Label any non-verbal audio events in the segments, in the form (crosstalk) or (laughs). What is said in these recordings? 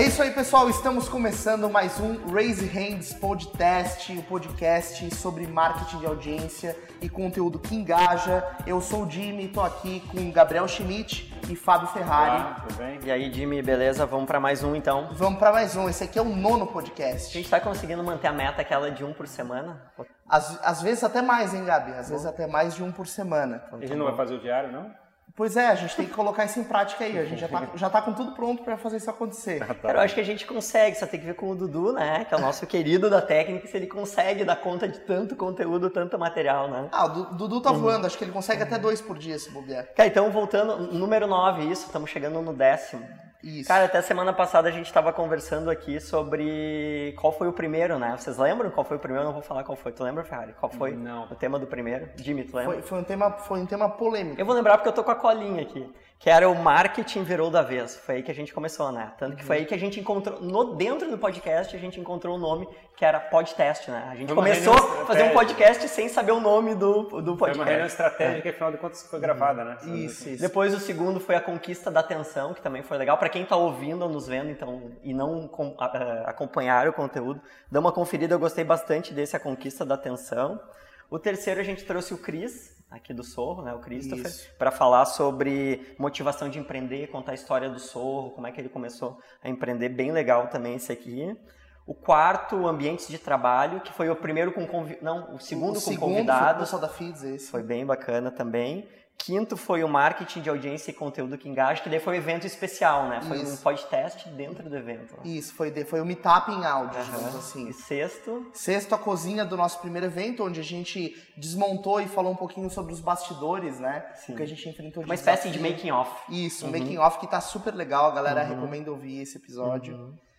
É isso aí, pessoal. Estamos começando mais um Raise Hands Podcast, o um podcast sobre marketing de audiência e conteúdo que engaja. Eu sou o Jimmy, estou aqui com Gabriel Schmidt e Fábio Ferrari. Olá, tudo bem? E aí, Jimmy, beleza? Vamos para mais um então? Vamos para mais um. Esse aqui é o nono podcast. A gente está conseguindo manter a meta aquela de um por semana? Às, às vezes até mais, hein, Gabi? Às vezes até mais de um por semana. A gente não vai fazer o diário, não? Pois é, a gente tem que colocar isso em prática aí. A gente já tá, (laughs) já tá com tudo pronto para fazer isso acontecer. Ah, tá. Cara, eu acho que a gente consegue, só tem que ver com o Dudu, né? Que é o nosso querido da técnica, se ele consegue dar conta de tanto conteúdo, tanto material, né? Ah, o Dudu tá uhum. voando, acho que ele consegue até dois por dia se bobear. Cara, então voltando, número 9, isso, estamos chegando no décimo. Isso. Cara, até semana passada a gente estava conversando aqui sobre qual foi o primeiro, né? Vocês lembram qual foi o primeiro? Eu não vou falar qual foi. Tu lembra, Ferrari? Qual foi não. o tema do primeiro? Jimmy, tu lembra? Foi, foi, um tema, foi um tema polêmico. Eu vou lembrar porque eu tô com a colinha aqui que era o marketing virou da vez. Foi aí que a gente começou, né? Tanto que foi aí que a gente encontrou, no, dentro do podcast, a gente encontrou o um nome que era podcast, né? A gente começou a fazer um podcast sem saber o nome do, do podcast. Foi uma reunião estratégica é. afinal de contas foi gravada, né? Isso, isso. Depois o segundo foi a conquista da atenção, que também foi legal. Para quem tá ouvindo ou nos vendo, então, e não com, a, acompanhar o conteúdo, dá uma conferida, eu gostei bastante desse, a conquista da atenção. O terceiro a gente trouxe o Cris, aqui do Sorro, né, o Christopher, para falar sobre motivação de empreender, contar a história do Sorro, como é que ele começou a empreender, bem legal também esse aqui. O quarto, ambientes de trabalho, que foi o primeiro com convi... não, o segundo o com segundo convidados. Foi da Feeds, esse. Foi bem bacana também. Quinto foi o marketing de audiência e conteúdo que engaja, que daí foi um evento especial, né? Foi Isso. um podcast dentro do evento. Isso, foi, foi o meetup em áudio, uhum. digamos assim. E sexto? Sexto, a cozinha do nosso primeiro evento, onde a gente desmontou e falou um pouquinho sobre os bastidores, né? Sim. O que a gente enfrentou de Uma espécie de making off. Isso, uhum. making off que tá super legal, a galera uhum. recomenda ouvir esse episódio. Uhum.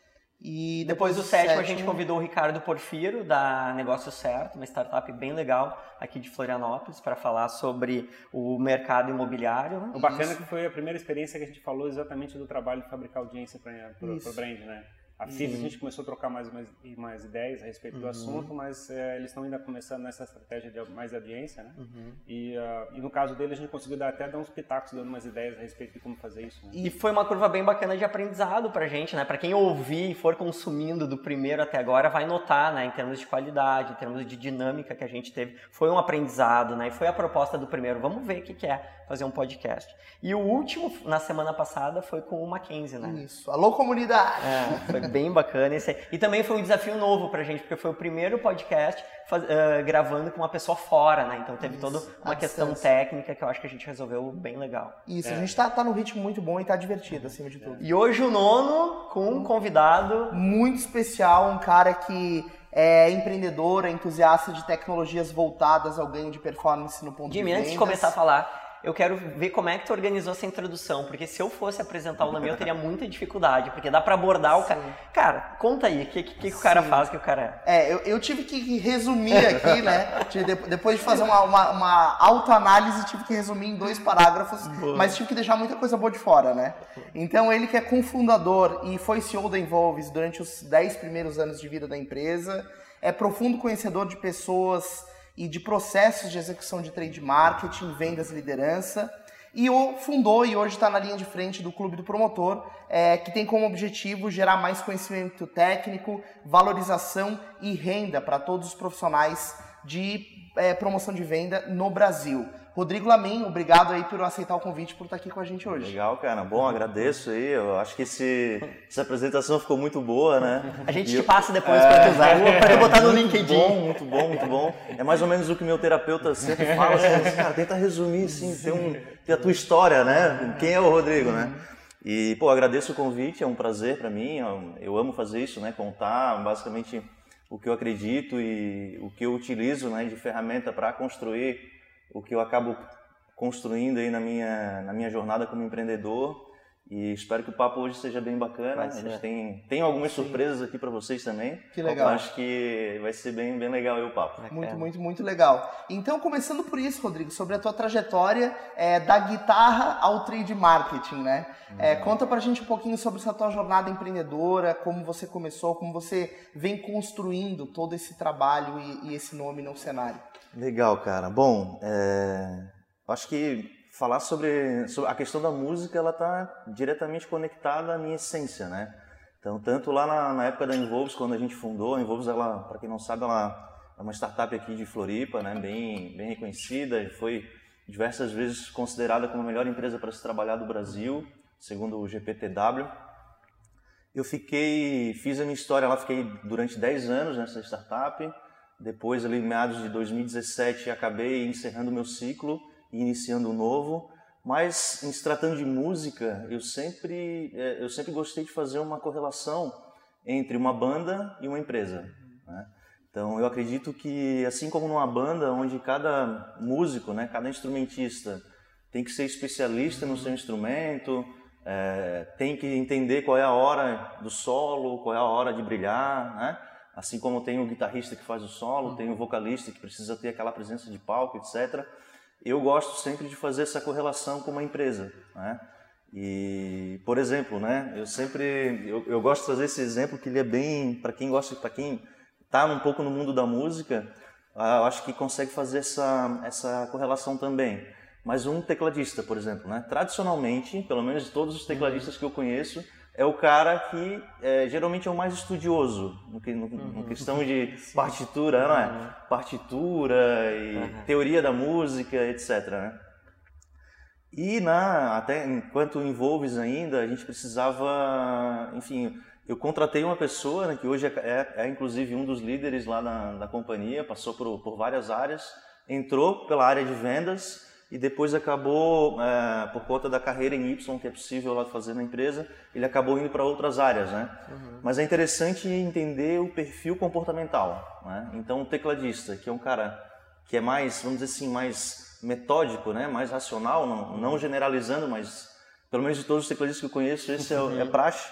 E depois, depois do sétimo, sétimo, a gente convidou o Ricardo Porfiro, da Negócio Certo, uma startup bem legal aqui de Florianópolis, para falar sobre o mercado imobiliário. O bacana é que foi a primeira experiência que a gente falou exatamente do trabalho de fabricar audiência para o brand, né? A FIS, a gente começou a trocar mais, mais, mais ideias a respeito uhum. do assunto, mas é, eles estão ainda começando nessa estratégia de mais audiência, né? Uhum. E, uh, e, no caso dele, a gente conseguiu dar, até dar uns pitacos, dando umas ideias a respeito de como fazer isso. Né? E foi uma curva bem bacana de aprendizado pra gente, né? Pra quem ouvir e for consumindo do primeiro até agora, vai notar, né? Em termos de qualidade, em termos de dinâmica que a gente teve. Foi um aprendizado, né? E foi a proposta do primeiro. Vamos ver o que, que é fazer um podcast. E o último, na semana passada, foi com o Mackenzie, né? Isso. Alô, comunidade! É, foi bem bacana esse E também foi um desafio novo pra gente, porque foi o primeiro podcast faz, uh, gravando com uma pessoa fora, né? Então teve Isso, toda uma questão distância. técnica que eu acho que a gente resolveu bem legal. Isso, é. a gente tá, tá num ritmo muito bom e tá divertido, acima de tudo. E hoje o nono com um convidado... Muito especial, um cara que é empreendedor, é entusiasta de tecnologias voltadas ao ganho de performance no ponto Jimmy, de vendas. antes de começar a falar, eu quero ver como é que tu organizou essa introdução, porque se eu fosse apresentar o Lame, eu teria muita dificuldade, porque dá para abordar o cara. Cara, conta aí, o que, que, que o cara faz, o que o cara é. É, eu, eu tive que resumir aqui, né? Depois de fazer uma, uma, uma autoanálise, tive que resumir em dois parágrafos, boa. mas tive que deixar muita coisa boa de fora, né? Então, ele que é cofundador e foi CEO da Involves durante os 10 primeiros anos de vida da empresa, é profundo conhecedor de pessoas e de processos de execução de trade marketing, vendas e liderança. E fundou e hoje está na linha de frente do Clube do Promotor, é, que tem como objetivo gerar mais conhecimento técnico, valorização e renda para todos os profissionais de é, promoção de venda no Brasil. Rodrigo Lamin, obrigado aí por aceitar o convite, por estar aqui com a gente hoje. Legal, cara. Bom, agradeço aí. Eu acho que esse, essa apresentação ficou muito boa, né? A gente e te eu... passa depois é... para tu usar, para botar no LinkedIn. Muito bom, muito bom, muito bom. É mais ou menos o que meu terapeuta sempre fala, assim, cara, tenta resumir, assim, ter, um, ter a tua história, né? Quem é o Rodrigo, né? E, pô, agradeço o convite, é um prazer para mim. Eu amo fazer isso, né? Contar basicamente o que eu acredito e o que eu utilizo, né, de ferramenta para construir o que eu acabo construindo aí na minha, na minha jornada como empreendedor. E espero que o papo hoje seja bem bacana. A gente tem, tem algumas Sim. surpresas aqui para vocês também. Que legal. Eu acho que vai ser bem, bem legal aí o papo. Muito, muito, muito legal. Então, começando por isso, Rodrigo, sobre a tua trajetória é, da guitarra ao trade marketing, né? É, uhum. conta pra gente um pouquinho sobre essa tua jornada empreendedora, como você começou, como você vem construindo todo esse trabalho e, e esse nome no cenário. Legal, cara. Bom, é... acho que falar sobre, sobre, a questão da música, ela está diretamente conectada à minha essência, né? Então, tanto lá na, na época da Involves, quando a gente fundou, a Involves, para quem não sabe, ela é uma startup aqui de Floripa, né, bem, bem reconhecida, foi diversas vezes considerada como a melhor empresa para se trabalhar do Brasil, segundo o GPTW. Eu fiquei, fiz a minha história lá, fiquei durante 10 anos nessa startup. Depois, ali, meados de 2017, acabei encerrando meu ciclo e iniciando um novo. Mas, em se tratando de música, eu sempre, é, eu sempre gostei de fazer uma correlação entre uma banda e uma empresa. Né? Então, eu acredito que, assim como numa banda, onde cada músico, né, cada instrumentista tem que ser especialista no seu instrumento, é, tem que entender qual é a hora do solo, qual é a hora de brilhar, né? Assim como tem o guitarrista que faz o solo, uhum. tem o vocalista que precisa ter aquela presença de palco, etc. Eu gosto sempre de fazer essa correlação com uma empresa, né? E, por exemplo, né? Eu sempre eu, eu gosto de trazer esse exemplo que ele é bem para quem gosta, para quem está um pouco no mundo da música, ah, eu acho que consegue fazer essa essa correlação também. Mas um tecladista, por exemplo, né? tradicionalmente, pelo menos todos os tecladistas que eu conheço, é o cara que é, geralmente é o mais estudioso no, no, no uhum. questão de (laughs) partitura, não é? Uhum. Partitura e uhum. teoria da música, etc. Né? E na, até enquanto envolves ainda, a gente precisava, enfim, eu contratei uma pessoa né, que hoje é, é, é, inclusive um dos líderes lá na, da companhia, passou por, por várias áreas, entrou pela área de vendas e depois acabou, é, por conta da carreira em Y que é possível lá fazer na empresa, ele acabou indo para outras áreas, né? Uhum. Mas é interessante entender o perfil comportamental, né? Então, o tecladista, que é um cara que é mais, vamos dizer assim, mais metódico, né? Mais racional, não, não generalizando, mas pelo menos de todos os tecladistas que eu conheço, esse é, é praxe.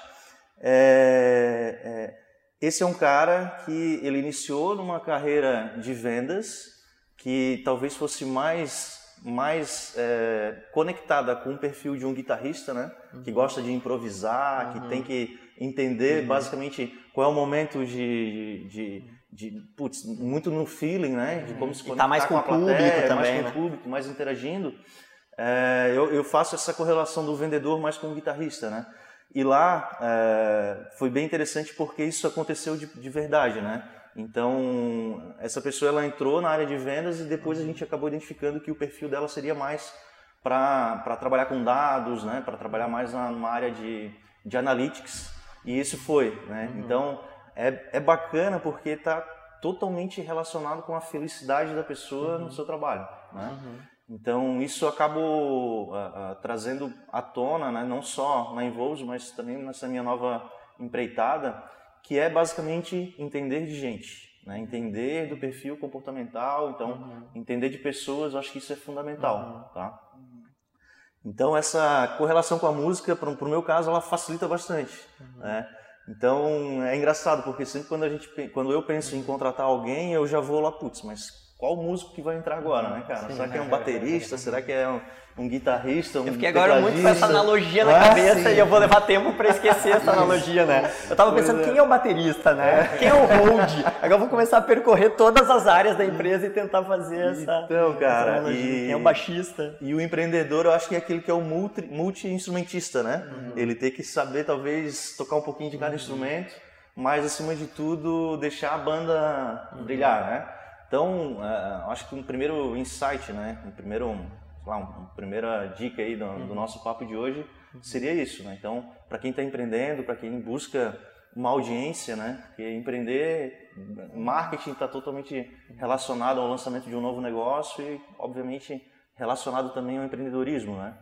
É, é, esse é um cara que ele iniciou numa carreira de vendas que talvez fosse mais mais é, conectada com o perfil de um guitarrista, né? Uhum. Que gosta de improvisar, uhum. que tem que entender uhum. basicamente qual é o momento de, de, de, de, putz, muito no feeling, né? De como se conectar tá mais com, com a plateia, também, mais com né? o público, mais interagindo. É, eu, eu, faço essa correlação do vendedor mais com o guitarrista, né? E lá é, foi bem interessante porque isso aconteceu de, de verdade, né? Então, essa pessoa ela entrou na área de vendas e depois a gente acabou identificando que o perfil dela seria mais para trabalhar com dados, né? para trabalhar mais na, numa área de, de analytics. E isso foi. Né? Uhum. Então, é, é bacana porque está totalmente relacionado com a felicidade da pessoa uhum. no seu trabalho. Né? Uhum. Então, isso acabou uh, uh, trazendo à tona, né? não só na Involves, mas também nessa minha nova empreitada, que é basicamente entender de gente, né? entender do perfil comportamental, então uhum. entender de pessoas, eu acho que isso é fundamental, uhum. tá? Então essa correlação com a música, para o meu caso, ela facilita bastante, uhum. né? Então é engraçado porque sempre quando a gente, quando eu penso em contratar alguém, eu já vou lá, putz, mas qual músico que vai entrar agora, né, cara? Sim, Será que é um baterista? Será que é um, um guitarrista? Um eu fiquei agora muito com essa analogia na ah, cabeça sim. e eu vou levar tempo para esquecer essa (laughs) analogia, né? Eu tava pensando, é. quem é o baterista, né? É. Quem é o hold? Agora eu vou começar a percorrer todas as áreas da empresa e tentar fazer essa. Então, cara, essa e... quem é o baixista? E o empreendedor, eu acho que é aquele que é o multi-instrumentista, multi né? Uhum. Ele tem que saber, talvez, tocar um pouquinho de cada uhum. instrumento, mas acima de tudo, deixar a banda uhum. brilhar, né? Então, uh, acho que um primeiro insight, né, um primeiro, lá, uma primeira dica aí do, do, uhum. nosso papo de hoje seria isso, né? Então, para quem está empreendendo, para quem busca uma audiência, né? Porque empreender, marketing está totalmente relacionado ao lançamento de um novo negócio e, obviamente, relacionado também ao empreendedorismo, né?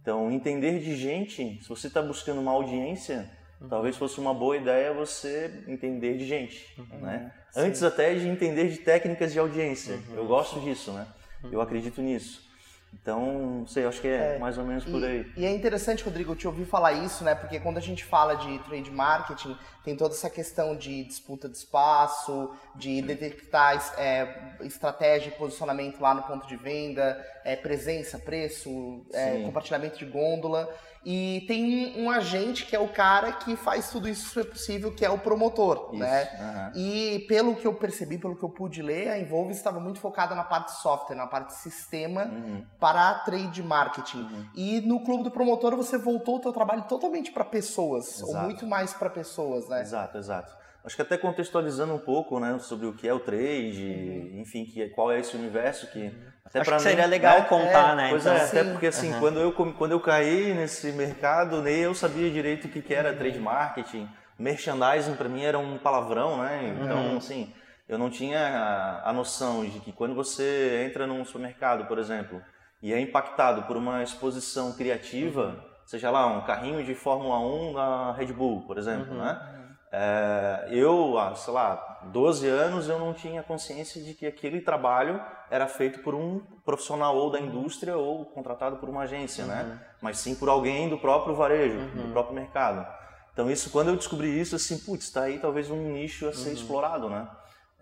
Então, entender de gente, se você está buscando uma audiência, Uhum. Talvez fosse uma boa ideia você entender de gente, uhum. né? Antes até de entender de técnicas de audiência. Uhum. Eu gosto disso, né? Eu acredito nisso. Então, não sei, acho que é, é, mais ou menos por e, aí. E é interessante, Rodrigo, te ouvir falar isso, né? Porque quando a gente fala de trade marketing, tem toda essa questão de disputa de espaço, de detectar é, estratégia e posicionamento lá no ponto de venda, é, presença, preço, é, compartilhamento de gôndola. E tem um agente que é o cara que faz tudo isso ser possível, que é o promotor, isso. né? Uhum. E pelo que eu percebi, pelo que eu pude ler, a Involve estava muito focada na parte software, na parte sistema, uhum para trade marketing. Uhum. E no clube do promotor você voltou o teu trabalho totalmente para pessoas, ou Exato. muito mais para pessoas, né? Exato, exato. Acho que até contextualizando um pouco, né, sobre o que é o trade, enfim, que, qual é esse universo que até Acho pra que mim, seria legal né, contar, né? Pois então. é, até Sim. porque assim, Aham. quando, eu, quando eu caí nesse mercado, nem eu sabia direito o que, que era trade marketing. Merchandising para mim era um palavrão, né? Então, assim, eu não tinha a, a noção de que quando você entra num supermercado, por exemplo, e é impactado por uma exposição criativa, seja lá um carrinho de Fórmula 1 da Red Bull, por exemplo, né? É, eu, há, sei lá, 12 anos, eu não tinha consciência de que aquele trabalho era feito por um profissional ou da indústria ou contratado por uma agência, né? Mas sim por alguém do próprio varejo, do próprio mercado. Então isso, quando eu descobri isso, assim, putz, está aí talvez um nicho a ser explorado, né?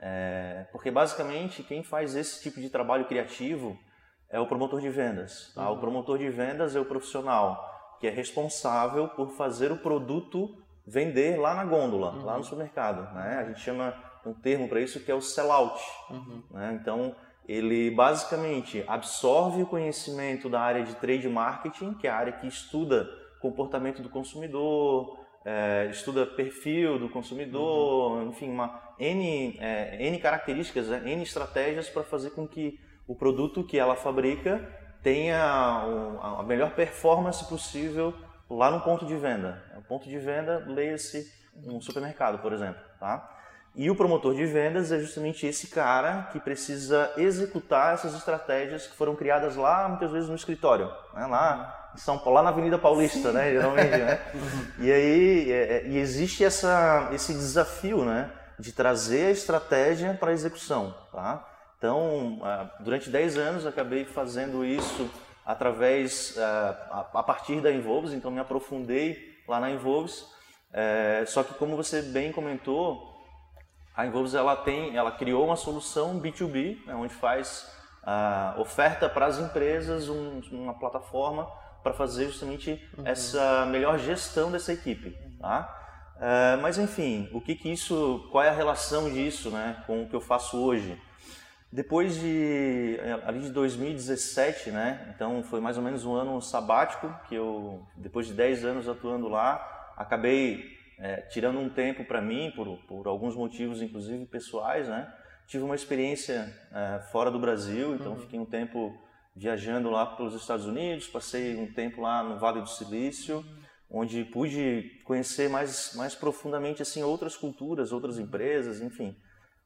É, porque basicamente quem faz esse tipo de trabalho criativo é o promotor de vendas. tá? O promotor de vendas é o profissional que é responsável por fazer o produto vender lá na gôndola, lá no supermercado. Né? A gente chama um termo para isso que é o sellout. Né? Então, ele basicamente absorve o conhecimento da área de trade marketing, que é a área que estuda comportamento do consumidor, é, estuda perfil do consumidor, enfim, uma N, é, N características, né? N estratégias para fazer com que o produto que ela fabrica tenha a melhor performance possível lá no ponto de venda. O ponto de venda, leia-se um supermercado, por exemplo. Tá? E o promotor de vendas é justamente esse cara que precisa executar essas estratégias que foram criadas lá, muitas vezes, no escritório. Né? Lá em São Paulo, lá na Avenida Paulista, né? geralmente. Né? (laughs) E aí é, é, e existe essa, esse desafio né? de trazer a estratégia para a execução. Tá? Então, ah, durante 10 anos, acabei fazendo isso através, ah, a partir da Involves, então me aprofundei lá na Involves. É, só que, como você bem comentou, a Involves ela tem, ela criou uma solução B2B, né, onde faz a oferta para as empresas um- uma plataforma para fazer justamente essa melhor gestão dessa equipe, tá? É, mas enfim, o que que isso, qual é a relação disso, né, com o que eu faço hoje? Depois de ali de 2017, né? Então foi mais ou menos um ano sabático que eu, depois de 10 anos atuando lá, acabei é, tirando um tempo para mim por, por alguns motivos, inclusive pessoais, né? Tive uma experiência é, fora do Brasil, então fiquei um tempo viajando lá pelos Estados Unidos, passei um tempo lá no Vale do Silício, onde pude conhecer mais mais profundamente assim outras culturas, outras empresas, enfim.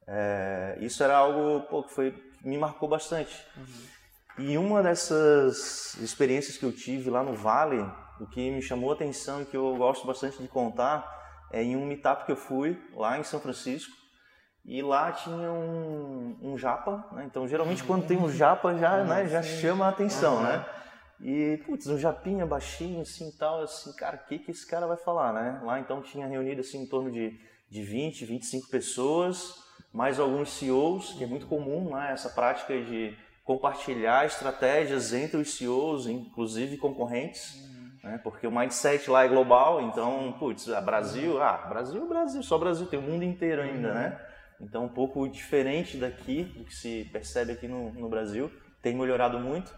É, isso era algo pô, que foi, me marcou bastante. E uma dessas experiências que eu tive lá no Vale, o que me chamou a atenção e que eu gosto bastante de contar, é em um meetup que eu fui lá em São Francisco. E lá tinha um, um japa, né? Então, geralmente, quando tem um japa, já, né, já chama a atenção, né? E, putz, um japinha baixinho, assim, tal, assim, cara, o que que esse cara vai falar, né? Lá, então, tinha reunido, assim, em torno de, de 20, 25 pessoas, mais alguns CEOs, que é muito comum, né? Essa prática de compartilhar estratégias entre os CEOs, inclusive concorrentes, né? Porque o mindset lá é global, então, putz, Brasil, ah, Brasil, Brasil, só Brasil, tem o mundo inteiro ainda, né? Então, um pouco diferente daqui, do que se percebe aqui no, no Brasil, tem melhorado muito.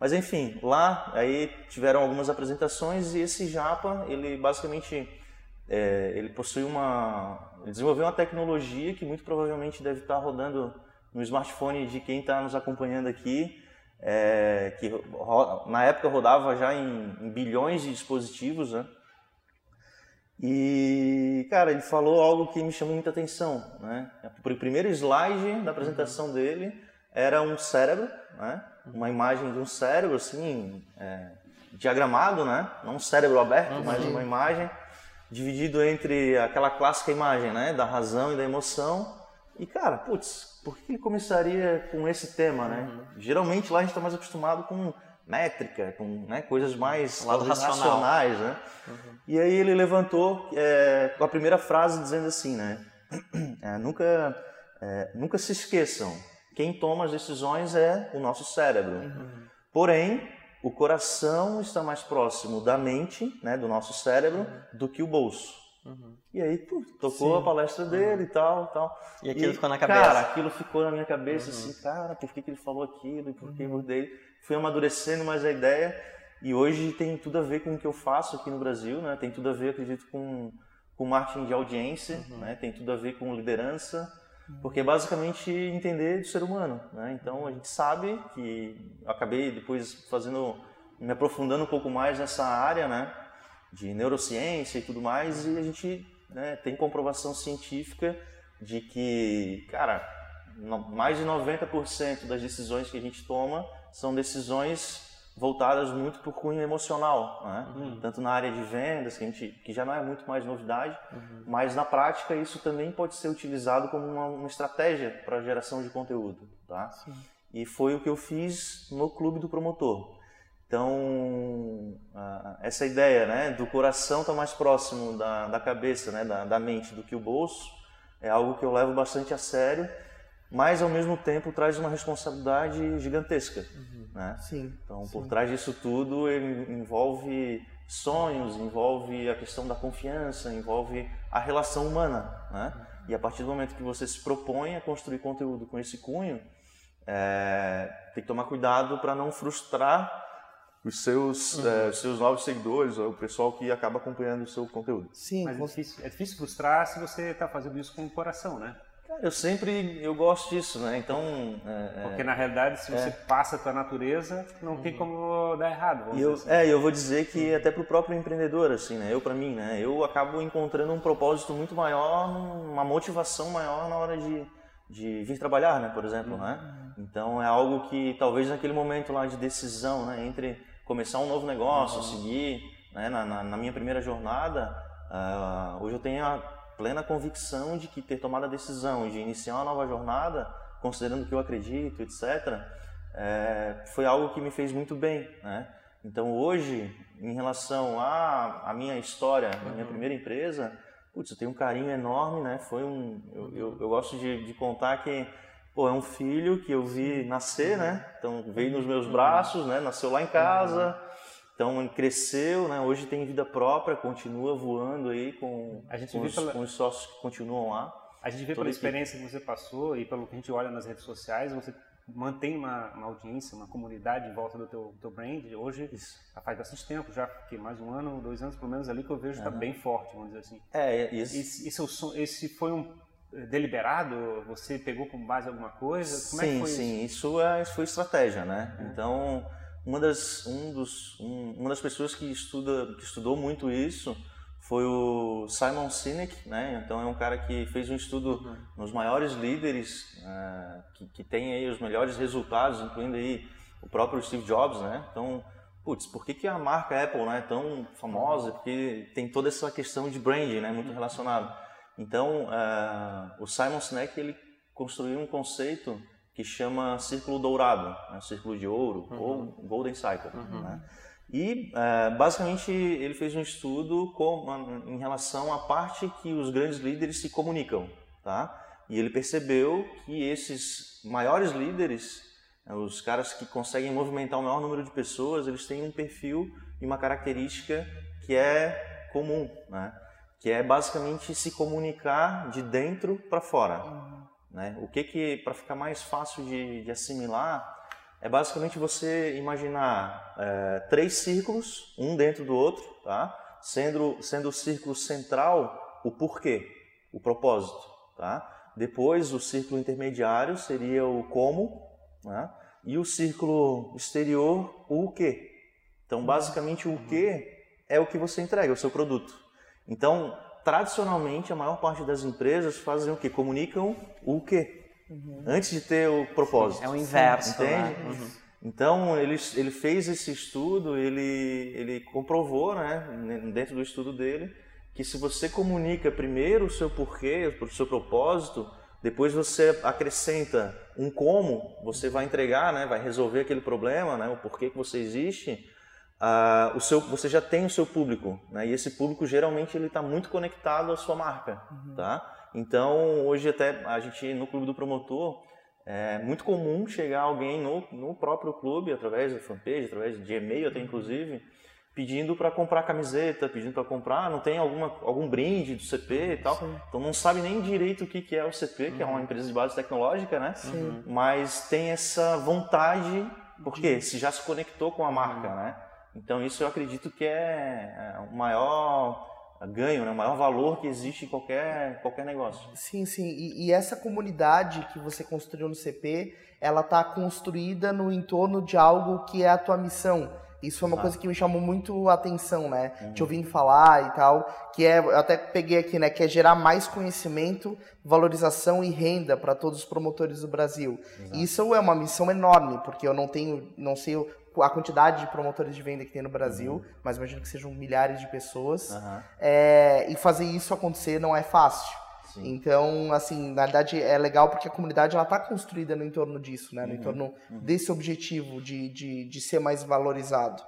Mas enfim, lá aí tiveram algumas apresentações e esse japa, ele basicamente é, ele possui uma, ele desenvolveu uma tecnologia que muito provavelmente deve estar rodando no smartphone de quem está nos acompanhando aqui, é, que na época rodava já em, em bilhões de dispositivos, né? E, cara, ele falou algo que me chamou muita atenção, né? O primeiro slide da apresentação dele era um cérebro, né? Uma imagem de um cérebro, assim, é, diagramado, né? Não um cérebro aberto, mas uma imagem dividido entre aquela clássica imagem, né? Da razão e da emoção. E, cara, putz, por que ele começaria com esse tema, né? Geralmente lá a gente está mais acostumado com métrica, com né, coisas mais racionais, né? E aí ele levantou é, a primeira frase dizendo assim, né? (clears throat) É, nunca, é, nunca se esqueçam, quem toma as decisões é o nosso cérebro. Porém, o coração está mais próximo da mente, né, do nosso cérebro, do que o bolso. Uhum. E aí, pô, tocou Sim. a palestra dele e tal, tal. E aquilo e, ficou na cabeça. Cara, aquilo ficou na minha cabeça, uhum. assim, cara, por que, que ele falou aquilo e por que uhum. dele. Fui amadurecendo mais a ideia e hoje tem tudo a ver com o que eu faço aqui no Brasil, né? Tem tudo a ver, acredito, com, com marketing de audiência, uhum. né? Tem tudo a ver com liderança, uhum. Porque é basicamente entender do ser humano, né? Então a gente sabe que acabei depois fazendo, me aprofundando um pouco mais nessa área, né? De neurociência e tudo mais, e a gente né, tem comprovação científica de que, cara, mais de 90% das decisões que a gente toma são decisões voltadas muito para o cunho emocional, né? Uhum. tanto na área de vendas, que, a gente, que já não é muito mais novidade, uhum. mas na prática isso também pode ser utilizado como uma, uma estratégia para geração de conteúdo. Tá? E foi o que eu fiz no Clube do Promotor. Então, essa ideia né, do coração estar tá mais próximo da, da cabeça, né, da, da mente do que o bolso, é algo que eu levo bastante a sério mas ao mesmo tempo traz uma responsabilidade gigantesca. Uhum. Né? Sim. Então, sim. por trás disso tudo, envolve sonhos, envolve a questão da confiança, envolve a relação humana. Né? E a partir do momento que você se propõe a construir conteúdo com esse cunho, é, tem que tomar cuidado para não frustrar os seus, uhum. é, os seus novos seguidores, o pessoal que acaba acompanhando o seu conteúdo. Sim, mas é difícil, é difícil frustrar se você está fazendo isso com o coração, né? Eu sempre eu gosto disso, né? Então. É, é, Porque na realidade, se você é. passa a tua natureza, não tem como dar errado. E eu, assim. É, eu vou dizer que até para o próprio empreendedor, assim, né? Eu para mim, né? Eu acabo encontrando um propósito muito maior, uma motivação maior na hora de, de vir trabalhar, né? Por exemplo, uhum. né? Então é algo que talvez naquele momento lá de decisão, né? Entre começar um novo negócio, uhum. seguir, né? Na, na, na, minha primeira jornada, uh, hoje eu tenho a plena convicção de que ter tomado a decisão de iniciar uma nova jornada, considerando que eu acredito, etc., é, foi algo que me fez muito bem, né? Então hoje, em relação à, à minha história, à minha uhum. primeira empresa, putz, eu tenho um carinho enorme, né? Foi um, eu, eu, eu gosto de, de, contar que pô, é um filho que eu vi nascer, né? Então veio nos meus braços, né? Nasceu lá em casa, então ele cresceu, né? hoje tem vida própria, continua voando aí com, com os, pela... com, os, sócios que continuam lá. A gente vê pela experiência que você passou e pelo que a gente olha nas redes sociais, você mantém uma, uma audiência, uma comunidade em volta do teu, teu brand. Hoje, Isso. já faz bastante tempo, já que mais um ano, dois anos pelo menos ali que eu vejo está uhum. bem forte, vamos dizer assim. É, isso. Esse, esse, é esse foi um eh, deliberado? Você pegou como base alguma coisa? Como sim, é que foi sim, isso? isso, é, isso foi estratégia, né? É. Então uma das, um dos, um, uma das pessoas que, estuda, que estudou muito isso foi o Simon Sinek, né? Então é um cara que fez um estudo uhum. nos maiores líderes uh, que, que tem aí os melhores resultados, incluindo aí o próprio Steve Jobs, né? Então, putz, por que, que a marca Apple né, é tão famosa? Porque tem toda essa questão de branding, né? Muito relacionado. Então, uh, o Simon Sinek ele construiu um conceito que chama Círculo Dourado, né? Círculo de Ouro, uhum. ou Golden Cycle. Uhum. Né? E, é, basicamente, ele fez um estudo com, em relação à parte que os grandes líderes se comunicam. Tá? E ele percebeu que esses maiores líderes, né, os caras que conseguem movimentar o maior número de pessoas, eles têm um perfil e uma característica que é comum, né? que é basicamente se comunicar de dentro para fora. Uhum. Né? O que que, para ficar mais fácil de, de, assimilar, é basicamente você imaginar é, três círculos, um dentro do outro, tá? sendo, sendo o círculo central o porquê, o propósito. Tá? Depois, o círculo intermediário seria o como, né? e o círculo exterior, o quê. Então, basicamente, o que é o que você entrega, o seu produto. Então, tradicionalmente, a maior parte das empresas fazem o quê? Comunicam o quê? Uhum. Antes de ter o propósito. É o inverso. Entende? Né? Uhum. Então, ele, ele fez esse estudo, ele, ele comprovou, né, dentro do estudo dele, que se você comunica primeiro o seu porquê, o seu propósito, depois você acrescenta um como você vai entregar, né, vai resolver aquele problema, né, o porquê que você existe, O seu, você já tem o seu público, né? E esse público geralmente ele está muito conectado à sua marca, uhum. tá? Então hoje até a gente no clube do promotor é muito comum chegar alguém no, no próprio clube através da fanpage, através de e-mail até inclusive pedindo para comprar camiseta, pedindo para comprar, não tem alguma, algum brinde do CP e tal. Sim. Então não sabe nem direito o que, que é o CP, que é uma uhum. empresa de base tecnológica, né? Sim. Mas tem essa vontade, porque se já se conectou com a marca, uhum. né? Então isso eu acredito que é, é o maior ganho, né? o maior valor que existe em qualquer, qualquer negócio. Sim, sim. E, e essa comunidade que você construiu no CP, ela está construída no entorno de algo que é a tua missão isso foi uma coisa que me chamou muito a atenção, né? Uhum. Te ouvindo falar e tal, que é, eu até peguei aqui, né, que é gerar mais conhecimento, valorização e renda para todos os promotores do Brasil. Exato. Isso é uma missão enorme, porque eu não tenho, não sei a quantidade de promotores de venda que tem no Brasil, uhum. mas imagino que sejam milhares de pessoas. Uhum. É, e fazer isso acontecer não é fácil. Sim. Então, assim, na verdade é legal porque a comunidade ela está construída no entorno disso, né? No uhum, entorno uhum. desse objetivo de, de, de ser mais valorizado.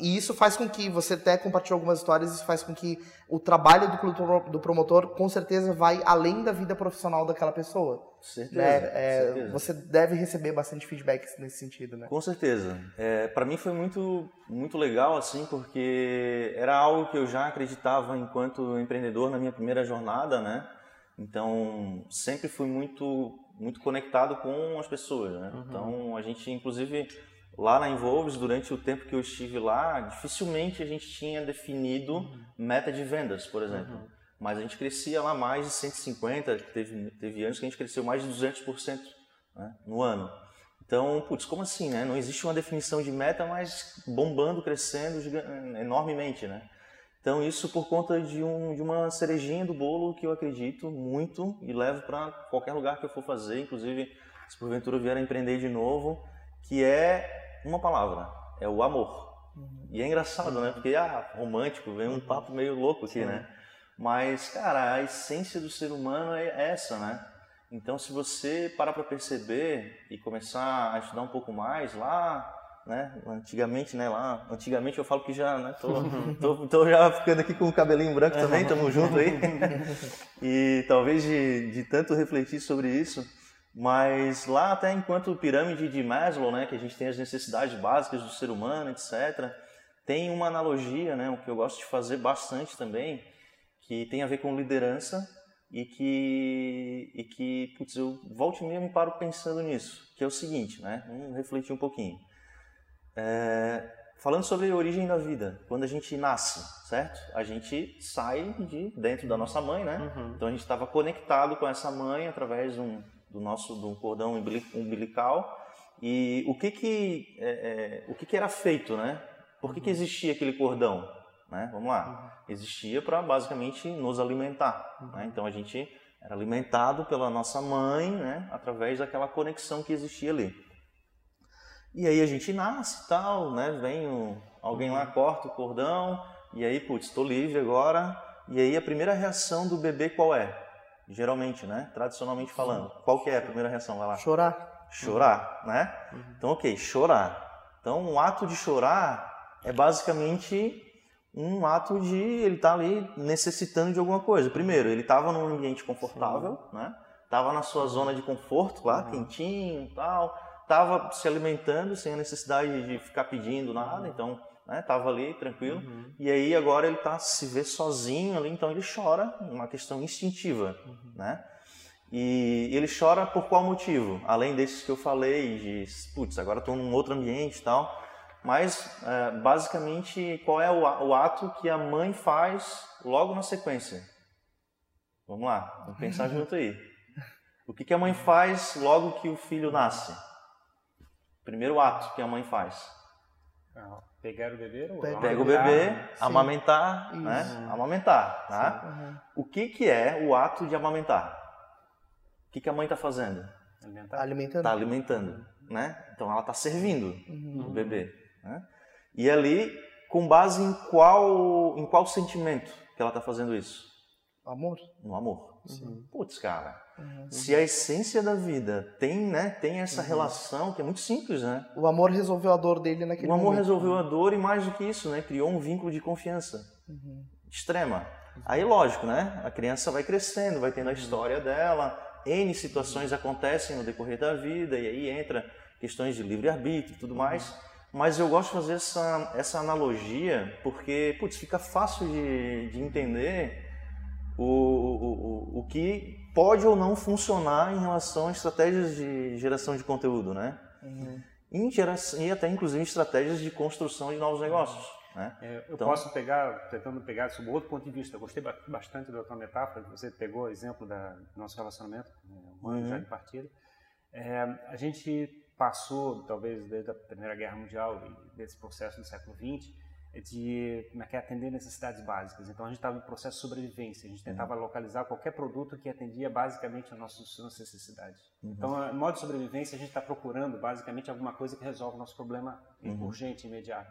E, e, isso faz com que, você até compartilhou algumas histórias, isso faz com que o trabalho do, do promotor com certeza vai além da vida profissional daquela pessoa. Certeza, né? é, certeza. Você deve receber bastante feedback nesse sentido, né? Com certeza. É, para mim foi muito, muito legal, assim, porque era algo que eu já acreditava enquanto empreendedor na minha primeira jornada, né? Então, sempre fui muito muito conectado com as pessoas, né? Uhum. Então, a gente, inclusive, lá na Involves, durante o tempo que eu estive lá, dificilmente a gente tinha definido uhum. meta de vendas, por exemplo. Uhum. Mas a gente crescia lá mais de 150, teve, teve anos que a gente cresceu mais de 200% né, no ano. Então, putz, como assim, né? Não existe uma definição de meta, mas bombando, crescendo enormemente, né? Então, isso por conta de, um, de uma cerejinha do bolo que eu acredito muito e levo para qualquer lugar que eu for fazer, inclusive se porventura vier a empreender de novo, que é uma palavra, é o amor. Uhum. E é engraçado, né? Porque, ah, romântico, vem um papo meio louco aqui, né? Mas, cara, a essência do ser humano é essa, né? Então, se você parar para perceber e começar a estudar um pouco mais lá né? Antigamente, né? Lá, antigamente eu falo que já, né? Tô, (laughs) tô, tô já ficando aqui com o cabelinho branco também, tamo junto aí. (laughs) E talvez de, de tanto refletir sobre isso, mas lá até enquanto pirâmide de Maslow, né? Que a gente tem as necessidades básicas do ser humano, etc. Tem uma analogia, né? O que eu gosto de fazer bastante também, que tem a ver com liderança e que, e que putz, eu volte mesmo e paro pensando nisso, que é o seguinte, né? Vamos refletir um pouquinho. É, falando sobre a origem da vida, quando a gente nasce, certo? A gente sai de dentro da nossa mãe, né? Uhum. Então a gente estava conectado com essa mãe através um, do nosso do cordão umbilical. E o que que é, é, o que que era feito, né? Por que, que existia aquele cordão? Né? Vamos lá. Uhum. Existia para basicamente nos alimentar. Uhum. Né? Então a gente era alimentado pela nossa mãe, né? Através daquela conexão que existia ali. E aí a gente nasce e tal, né? Vem um, alguém lá, corta o cordão, e aí, putz, estou livre agora. E aí a primeira reação do bebê qual é? Geralmente, né? Tradicionalmente falando. Qual que é a primeira reação? Vai lá. Chorar. Chorar, uhum. né? Uhum. Então, ok, chorar. Então, um ato de chorar é basicamente um ato de ele estar tá ali necessitando de alguma coisa. Primeiro, ele estava num ambiente confortável, Sim. né? Tava na sua zona de conforto lá, uhum. quentinho, tal estava se alimentando sem a necessidade de ficar pedindo nada, então estava né, ali tranquilo. Uhum. E aí agora ele tá se vê sozinho ali, então ele chora, uma questão instintiva, uhum. né? E ele chora por qual motivo? Além desses que eu falei, de, putz, agora estou num outro ambiente e tal. Mas, é, basicamente, qual é o, o ato que a mãe faz logo na sequência? Vamos lá, vamos pensar (laughs) junto aí. O que, que a mãe faz logo que o filho nasce? Primeiro ato que a mãe faz. Ah, pegar o bebê? Ou Pega o bebê, sim. amamentar, Isso. né? Amamentar, tá? Uhum. O que, que é o ato de amamentar? O que, que a mãe está fazendo? Alimentar. Alimentando. Está alimentando, né? Então ela está servindo uhum. o bebê. Né? E ali, com base em qual, em qual sentimento que ela está fazendo isso? Amor. No amor. Sim. Putz, cara. Uhum. Se a essência da vida tem, né, tem essa uhum. relação que é muito simples, né? O amor resolveu a dor dele naquele momento. O amor momento. resolveu a dor e mais do que isso, né? Criou um vínculo de confiança uhum. extrema. Aí, lógico, né? A criança vai crescendo, vai tendo a uhum. história dela, N situações acontecem no decorrer da vida, e aí entra questões de livre-arbítrio e tudo uhum. mais. Mas eu gosto de fazer essa, essa analogia porque, putz, fica fácil de, de entender o, o, o, que pode ou não funcionar em relação a estratégias de geração de conteúdo, né? Uhum. Em geração, e até inclusive estratégias de construção de novos negócios. Né? É, eu então, posso pegar, tentando pegar sob outro ponto de vista, eu gostei bastante da tua metáfora, que você pegou o exemplo da, do nosso relacionamento, um ano uhum. já de partida. É, a gente passou, talvez desde a Primeira Guerra Mundial e desse processo do século XX, de como é que é, atender necessidades básicas. Então a gente estava em processo de sobrevivência, a gente tentava uhum. localizar qualquer produto que atendia basicamente as nossas, necessidades. Uhum. Então, em modo de sobrevivência, a gente está procurando basicamente alguma coisa que resolve o nosso problema uhum. urgente, imediato.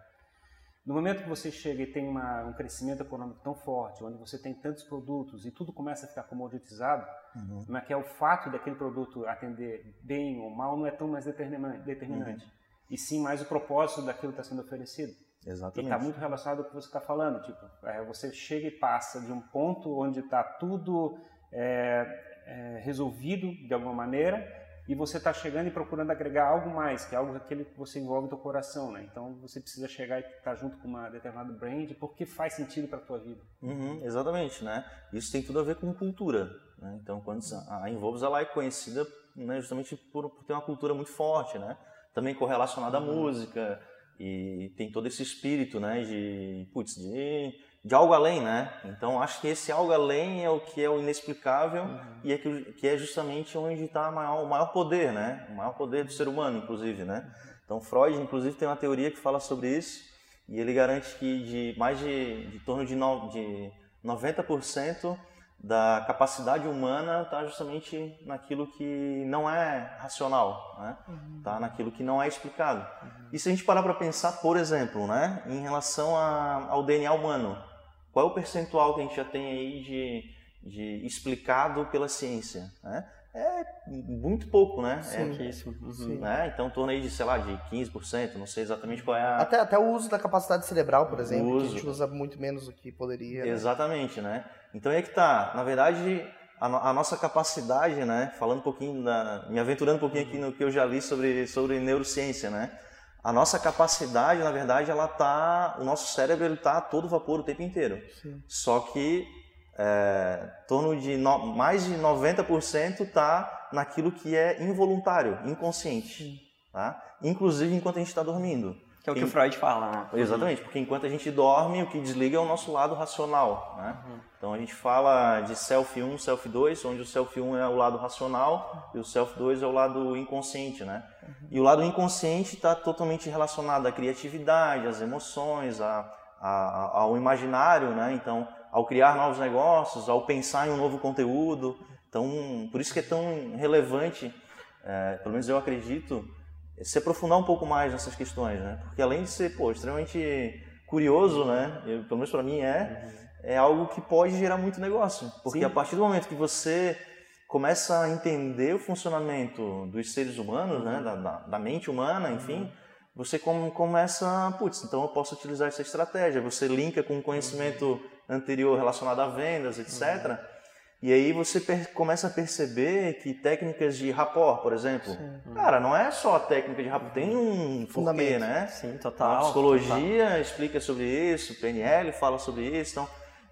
No momento que você chega e tem uma, um crescimento econômico tão forte, onde você tem tantos produtos e tudo começa a ficar comoditizado, uhum. é que é o fato daquele produto atender bem ou mal não é tão mais determinante, uhum. e sim mais o propósito daquilo que está sendo oferecido. Exatamente. E está muito relacionado com o que você está falando. Tipo, é, você chega e passa de um ponto onde está tudo é, é, resolvido de alguma maneira e você está chegando e procurando agregar algo mais, que é algo aquele que você envolve teu coração, né? Então você precisa chegar e estar tá junto com uma determinada brand porque faz sentido para a tua vida. Uhum, exatamente, né? Isso tem tudo a ver com cultura. Né? Então quando a Involves ela é conhecida né, justamente por, por, ter uma cultura muito forte, né? Também correlacionada à uhum. música e tem todo esse espírito, né? De putz, de de algo além, né? Então acho que esse algo além é o que é o inexplicável uhum. e é que, que, é justamente onde está o maior poder, né? O maior poder do ser humano, inclusive, né? Então Freud, inclusive, tem uma teoria que fala sobre isso e ele garante que de mais de, de torno de, no, de 90% da capacidade humana está justamente naquilo que não é racional, né? Uhum. Tá naquilo que não é explicado. Uhum. E se a gente parar para pensar, por exemplo, né, em relação a, ao DNA humano, qual é o percentual que a gente já tem aí de, de explicado pela ciência? Né? É muito pouco, né? Sim, é pouquíssimo. Uhum. Né? Então, em torno aí de, sei lá, de 15%, não sei exatamente qual é a... Até, até o uso da capacidade cerebral, por exemplo, uso. que a gente usa muito menos do que poderia. Né? Exatamente, né? Então, é que tá. Na verdade, a, a, nossa capacidade, né? Falando um pouquinho, da, me aventurando um pouquinho aqui no que eu já li sobre, sobre neurociência, né? a nossa capacidade, na verdade, ela tá, o nosso cérebro ele tá a todo vapor o tempo inteiro. Sim. Só que é, torno de no, mais de 90% está naquilo que é involuntário, inconsciente, tá? Inclusive enquanto a gente está dormindo. Que é o que o Freud fala, né? Exatamente, porque enquanto a gente dorme, o que desliga é o nosso lado racional, né? Uhum. Então a gente fala de self 1, self 2, onde o self 1 é o lado racional e o self 2 é o lado inconsciente, né? Uhum. E o lado inconsciente está totalmente relacionado à criatividade, às emoções, a, a, ao imaginário, né? Então, ao criar novos negócios, ao pensar em um novo conteúdo. Então, por isso que é tão relevante, é, pelo menos eu acredito, se aprofundar um pouco mais nessas questões, né? Porque além de ser, pô, extremamente curioso, né? Eu, pelo menos para mim é, é algo que pode gerar muito negócio. Porque Sim. a partir do momento que você começa a entender o funcionamento dos seres humanos, né? Da, da, da mente humana, enfim, uhum. você come, começa, putz, então eu posso utilizar essa estratégia. Você linka com o conhecimento anterior relacionado a vendas, etc. Uhum e aí você começa a perceber que técnicas de rapport, por exemplo, Sim. cara, não é só a técnica de rapport, tem um fundamento, porquê, né? Sim, total. A psicologia total. explica sobre isso, o PNL fala sobre isso, então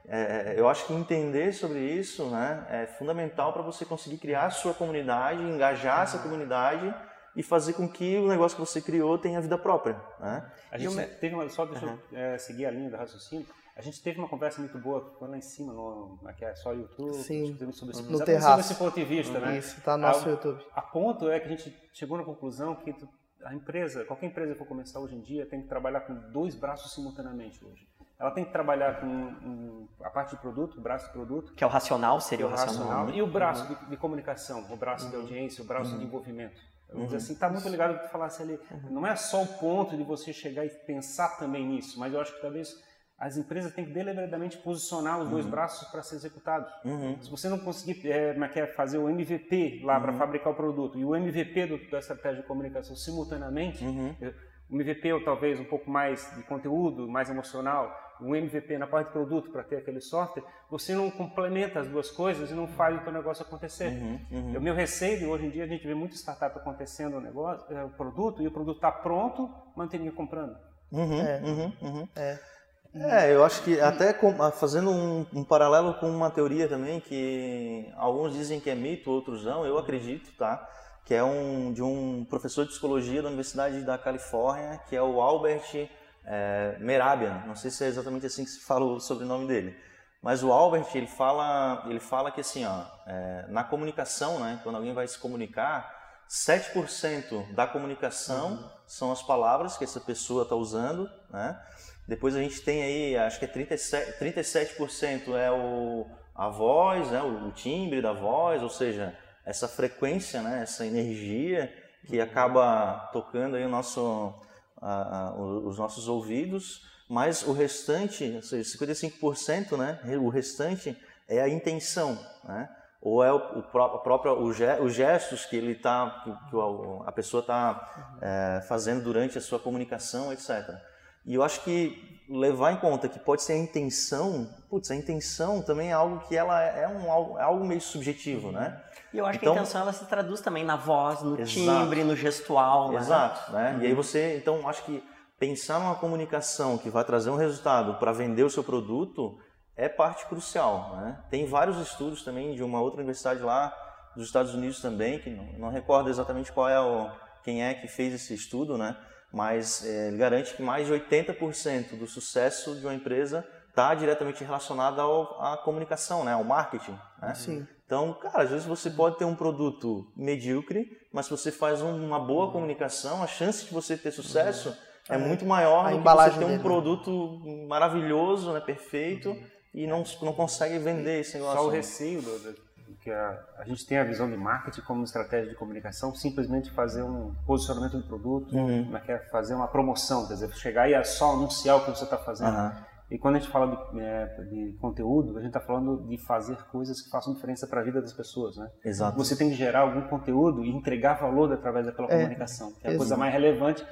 é, eu acho que entender sobre isso né, é fundamental para você conseguir criar a sua comunidade, engajar essa comunidade e fazer com que o negócio que você criou tenha vida própria. Né? A gente eu... teve uma, só deixa uhum. eu é, seguir a linha do raciocínio. A gente teve uma conversa muito boa foi lá em cima, no, aqui é só YouTube, Sim, sobre esse, no terraço. sobre esse ponto de vista, né? Isso, tá no nosso a, YouTube. A ponto é que a gente chegou na conclusão que tu, a empresa, qualquer empresa que for começar hoje em dia, tem que trabalhar com dois braços simultaneamente hoje. Ela tem que trabalhar com um, a parte de produto, o braço de produto. Que é o racional, seria o racional. racional e o braço uhum. de, de, comunicação, o braço uhum. de audiência, o braço uhum. de envolvimento. Vamos dizer uhum. assim, está muito ligado ao que tu falasse ali. Uhum. Não é só o ponto de você chegar e pensar também nisso, mas eu acho que talvez as empresas têm que deliberadamente posicionar os uhum. dois braços para ser executados. Uhum. Se você não conseguir é, é fazer o MVP lá uhum. para fabricar o produto e o MVP do, da estratégia de comunicação simultaneamente, uhum. um MVP ou talvez um pouco mais de conteúdo, mais emocional, um MVP na parte de produto para ter aquele software, você não complementa as duas coisas e não faz o teu negócio acontecer. Uhum, uhum. O meu receio, hoje em dia a gente vê muita startup acontecendo o negócio, é, o produto, e o produto está pronto, mas não tem ninguém comprando. Uhum, é. É, eu acho que até com, ah, fazendo um, um, paralelo com uma teoria também que alguns dizem que é mito, outros não, eu acredito, tá? Que é um de um professor de psicologia da Universidade da Califórnia, que é o Albert é, Merabian. Não sei se é exatamente assim que se fala o sobrenome dele, mas o Albert ele fala ele fala que assim, ó, é, na comunicação, né? Quando alguém vai se comunicar 7% da comunicação uhum. são as palavras que essa pessoa está usando, né? Depois a gente tem aí, acho que é 37%, 37% é o, a voz, né? o, o timbre da voz, ou seja, essa frequência, né? essa energia que acaba tocando aí o nosso, a, a, os nossos ouvidos, mas o restante, ou seja, 55%, né? o restante é a intenção, né? ou é o, o próprio os gestos que ele tá que, que a pessoa está é, fazendo durante a sua comunicação etc e eu acho que levar em conta que pode ser a intenção putz a intenção também é algo que ela é um algo, é algo meio subjetivo né e eu acho então, que a então intenção ela se traduz também na voz no exato, timbre no gestual né? exato né uhum. e aí você então acho que pensar numa comunicação que vai trazer um resultado para vender o seu produto é parte crucial. Né? Tem vários estudos também de uma outra universidade lá dos Estados Unidos também, que não, não recordo exatamente qual é o, quem é que fez esse estudo, né? Mas é, ele garante que mais de 80% do sucesso de uma empresa está diretamente relacionado ao, à comunicação, né? ao marketing. Né? Sim. Então, cara, às vezes você pode ter um produto medíocre, mas se você faz uma boa comunicação, a chance de você ter sucesso uhum. é, muito maior do que você ter um produto maravilhoso, né, perfeito, uhum e não, não consegue vender esse negócio. Só o receio do, a, a, gente tem a visão de marketing como estratégia de comunicação, simplesmente fazer um posicionamento do produto, uhum. Né, é fazer uma promoção, quer dizer, chegar e é só anunciar o que você está fazendo. Uhum. E quando a gente fala de, é, de conteúdo, a gente está falando de fazer coisas que façam diferença para a vida das pessoas, né? Exato. Você tem que gerar algum conteúdo e entregar valor através daquela é, comunicação, que é a coisa mais relevante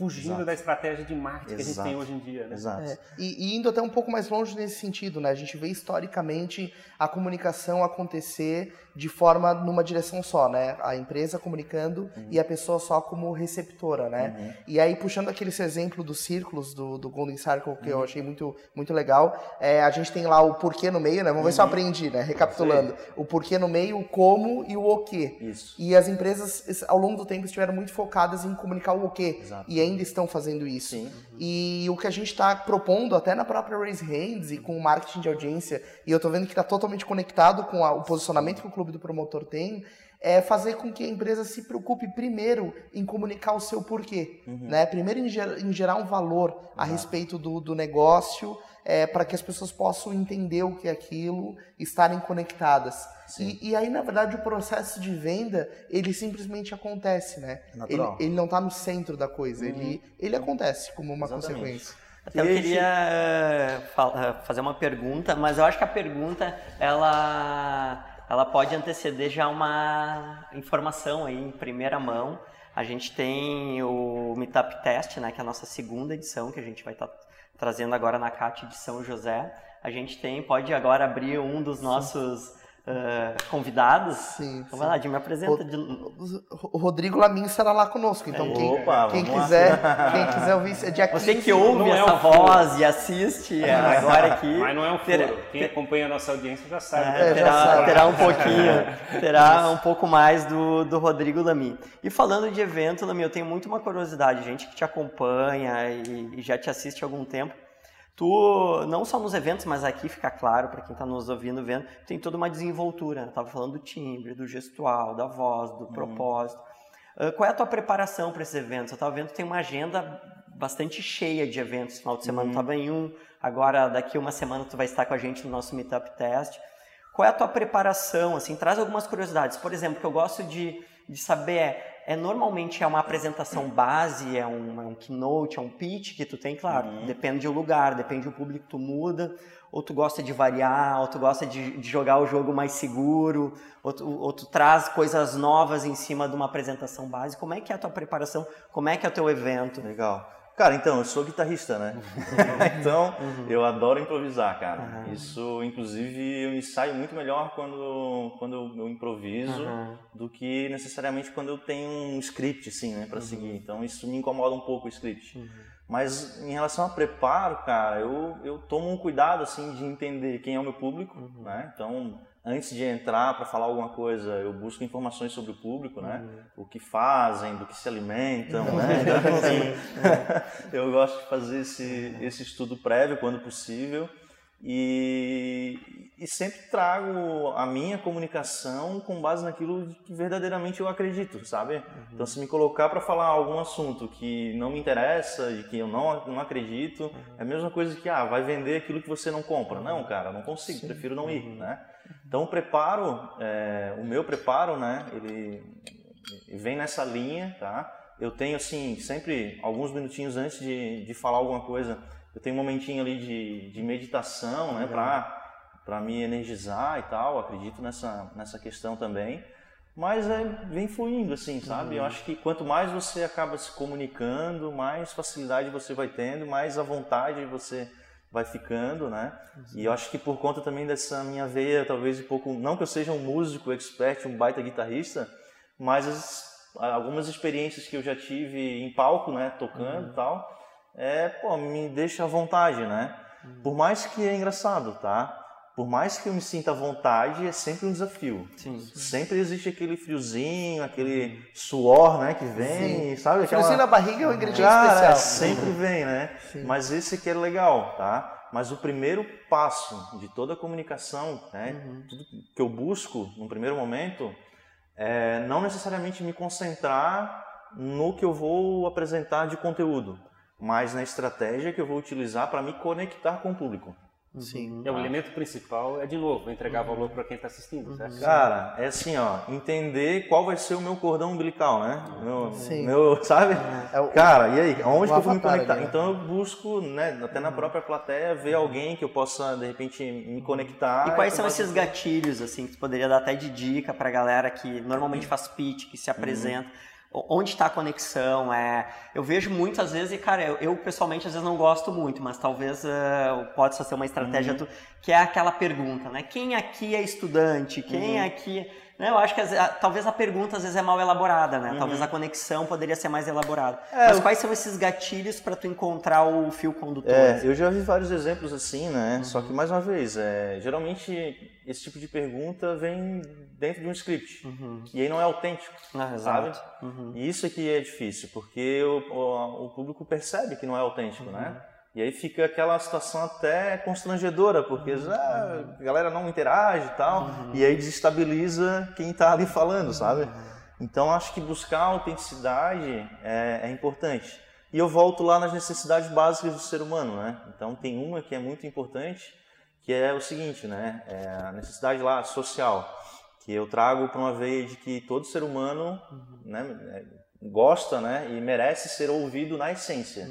fugindo Exato. da estratégia de marketing Exato. que a gente tem hoje em dia. Né? Exato. É, e, e, indo até um pouco mais longe nesse sentido, né? A gente vê historicamente a comunicação acontecer de forma numa direção só, né? A empresa comunicando uhum. e a pessoa só como receptora, né? Uhum. E aí puxando aquele exemplo dos círculos do, do Golden Circle que uhum. eu achei muito muito legal, é, a gente tem lá o porquê no meio, né? Vamos ver se eu uhum. aprendi, né? Recapitulando, o porquê no meio, o como e o o quê. Isso. E as empresas ao longo do tempo estiveram muito focadas em comunicar o o quê. Exato. E ainda estão fazendo isso. Sim. E o que a gente está propondo, até na própria Raise Hands e com o marketing de audiência, e eu estou vendo que está totalmente conectado com a, o posicionamento que o Clube do Promotor tem, é fazer com que a empresa se preocupe primeiro em comunicar o seu porquê. Uhum. Né? Primeiro em, ger em, gerar um valor Exato. a respeito do, do negócio, é, para que as pessoas possam entender o que é aquilo, estarem conectadas. E, e, aí, na verdade, o processo de venda, ele simplesmente acontece, né? Ele, ele, não está no centro da coisa, uhum. ele, ele acontece como uma Exatamente. consequência. Até eu queria eh, fazer uma pergunta, mas eu acho que a pergunta, ela ela pode anteceder já uma informação aí em primeira mão. A gente tem o Meetup Test, né, que é a nossa segunda edição, que a gente vai estar tá trazendo agora na CAT de São José. A gente tem, pode agora abrir um dos nossos Uh, convidados. Sim. Então sim. vai lá, Jim, me apresenta. De... O Rodrigo Lamin estará lá conosco. Então, quem, Opa, quem quiser, quem quiser ouvir, é dia Você que ouve essa é voz e assiste é, agora aqui. Mas não é um furo. Terá, quem acompanha a nossa audiência já sabe. É, terá, já sabe. terá um pouquinho, (laughs) terá um pouco mais do, do Rodrigo Lamin. E falando de evento, Lamin, eu tenho muito uma curiosidade. Gente que te acompanha e, e já te assiste há algum tempo tu, não só nos eventos, mas aqui fica claro para quem está nos ouvindo, vendo, tem toda uma desenvoltura. Eu estava falando do timbre, do gestual, da voz, do uhum. propósito. Uh, qual é a tua preparação para esses eventos? Eu estava vendo que tem uma agenda bastante cheia de eventos. Final de semana estava uhum. em um, agora daqui uma semana tu vai estar com a gente no nosso Meetup Test. Qual é a tua preparação? Assim, traz algumas curiosidades. Por exemplo, que eu gosto de, de saber é, é normalmente é uma apresentação base, é um, é um keynote, é um pitch que tu tem, claro, Uhum. depende do lugar, depende do público que tu muda, ou tu gosta de variar, ou tu gosta de, de jogar o jogo mais seguro, ou tu, ou tu traz coisas novas em cima de uma apresentação base. Como é que é a tua preparação? Como é que é o teu evento? Legal. Cara, então, eu sou guitarrista, né? (laughs) então, eu adoro improvisar, cara. Uhum. Isso, inclusive, eu me saio muito melhor quando, quando eu improviso Uhum. do que necessariamente quando eu tenho um script, assim, né, pra seguir. Então, isso me incomoda um pouco o script. Mas, em relação a preparo, cara, eu, eu tomo um cuidado, assim, de entender quem é o meu público, né? Então, antes de entrar para falar alguma coisa, eu busco informações sobre o público, né? O que fazem, do que se alimentam, né? Então, (laughs) assim, (laughs) eu gosto de fazer esse, esse estudo prévio quando possível e, e sempre trago a minha comunicação com base naquilo que verdadeiramente eu acredito, sabe? Então, se me colocar para falar algum assunto que não me interessa, de que eu não, não acredito, é a mesma coisa que, ah, vai vender aquilo que você não compra. Não, cara, não consigo, prefiro não ir, né? Então, o preparo, é, o meu preparo, né, ele vem nessa linha, tá? Eu tenho, assim, sempre alguns minutinhos antes de, de falar alguma coisa, eu tenho um momentinho ali de, de meditação, né, para me energizar e tal, acredito nessa, nessa questão também. Mas é, vem fluindo, assim, sabe? Eu acho que quanto mais você acaba se comunicando, mais facilidade você vai tendo, mais à vontade você vai ficando, né? E eu acho que por conta também dessa minha veia, talvez um pouco, não que eu seja um músico expert, um baita guitarrista, mas as- algumas experiências que eu já tive em palco, né, tocando e tal, é, pô, me deixa à vontade, né? Por mais que é engraçado, tá? Por mais que eu me sinta à vontade, é sempre um desafio. Sim. Sempre existe aquele friozinho, aquele suor, né, que vem, sabe? Aquela... Friozinho na barriga é um ingrediente Cara, especial. sempre vem, né? Mas esse aqui é legal, tá? Mas o primeiro passo de toda a comunicação, né? Tudo que eu busco no primeiro momento é não necessariamente me concentrar no que eu vou apresentar de conteúdo, mas na estratégia que eu vou utilizar para me conectar com o público. Sim. É, o elemento principal é, de novo, entregar valor para quem está assistindo, certo? Cara, é assim, ó, entender qual vai ser o meu cordão umbilical, né? Meu, Sim. meu (laughs) sabe? É o- Cara, e aí, aonde que eu vou me conectar? ali, né? Então eu busco, né, até na própria plateia, ver alguém que eu possa, de repente, me conectar. E quais são esses gatilhos, assim, que tu poderia dar até de dica pra galera que normalmente faz pitch, que se apresenta? Onde está a conexão? É, eu vejo muitas vezes, e cara, eu, eu, pessoalmente às vezes não gosto muito, mas talvez eh, pode só ser uma estratégia tu- que é aquela pergunta, né? Quem aqui é estudante? Quem aqui. Né? Eu acho que a- talvez a pergunta às vezes é mal elaborada, né? Talvez a conexão poderia ser mais elaborada. mas eu- quais são esses gatilhos para tu encontrar o fio condutor? É, eu já vi vários exemplos assim, né? Só que, mais uma vez, é, geralmente esse tipo de pergunta vem dentro de um script. E aí não é autêntico. Ah, sabe? Uhum. E isso aqui é difícil, porque o, o, o público percebe que não é autêntico, né? E aí fica aquela situação até constrangedora, porque ah, a galera não interage e tal, e aí desestabiliza quem está ali falando, sabe? Então acho que buscar autenticidade é, é importante. E eu volto lá nas necessidades básicas do ser humano, né? Então tem uma que é muito importante, que é o seguinte, né? É a necessidade lá social, que eu trago para uma veia de que todo ser humano, né, é, gosta, né, e merece ser ouvido na essência.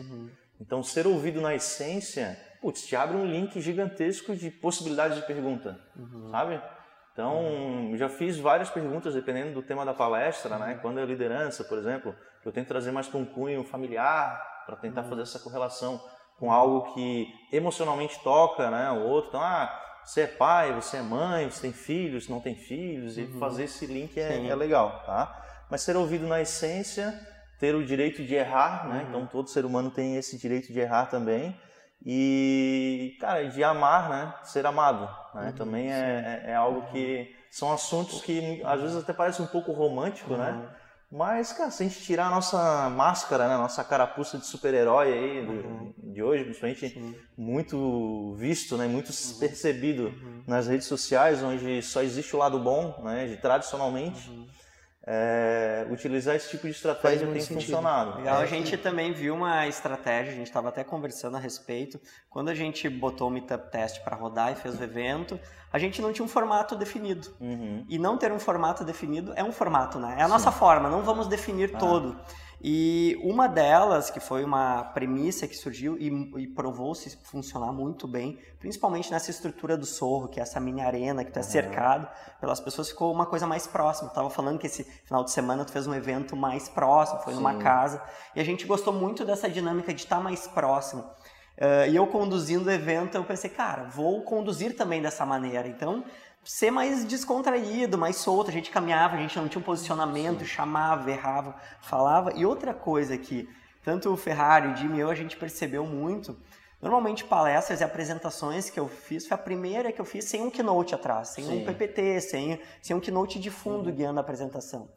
Então, ser ouvido na essência, putz, te abre um link gigantesco de possibilidades de pergunta, sabe? Então, já fiz várias perguntas dependendo do tema da palestra, né? Quando é liderança, por exemplo, eu tento trazer mais para um cunho familiar, para tentar fazer essa correlação com algo que emocionalmente toca, né? O outro, então, ah, você é pai, você é mãe, você tem filhos, não tem filhos, e fazer esse link é, é legal, tá? Mas ser ouvido na essência, ter o direito de errar, né? Então todo ser humano tem esse direito de errar também. E, cara, de amar, né? Ser amado, né? Também é, é, é algo que são assuntos que às vezes até parece um pouco romântico, né? Mas, cara, se a gente tirar a nossa máscara, né? Nossa carapuça de super-herói aí do- de hoje, principalmente muito visto, né? Muito percebido nas redes sociais, onde só existe o lado bom, né? De, tradicionalmente. É, utilizar esse tipo de estratégia tem sentido. funcionado. Legal, a gente também viu uma estratégia, a gente estava até conversando a respeito. Quando a gente botou o Meetup Test para rodar e fez o evento, a gente não tinha um formato definido. Uhum. E não ter um formato definido é um formato, né? É a Sim. nossa forma, não vamos definir ah. todo. E uma delas, que foi uma premissa que surgiu e, e provou-se funcionar muito bem, principalmente nessa estrutura do Sorro, que é essa mini arena, que tu é cercado pelas pessoas, ficou uma coisa mais próxima. Tu tava falando que esse final de semana tu fez um evento mais próximo, foi Sim. numa casa, e a gente gostou muito dessa dinâmica de estar tá mais próximo. Uh, e eu conduzindo o evento, eu pensei, cara, vou conduzir também dessa maneira. Então, ser mais descontraído, mais solto. A gente caminhava, a gente não tinha um posicionamento, Sim. chamava, errava, falava. E outra coisa que tanto o Ferrari, o Jimmy e eu, a gente percebeu muito. Normalmente palestras e apresentações que eu fiz foi a primeira que eu fiz sem um keynote atrás, sem Sim. um PPT, sem, sem um keynote de fundo guiando a apresentação.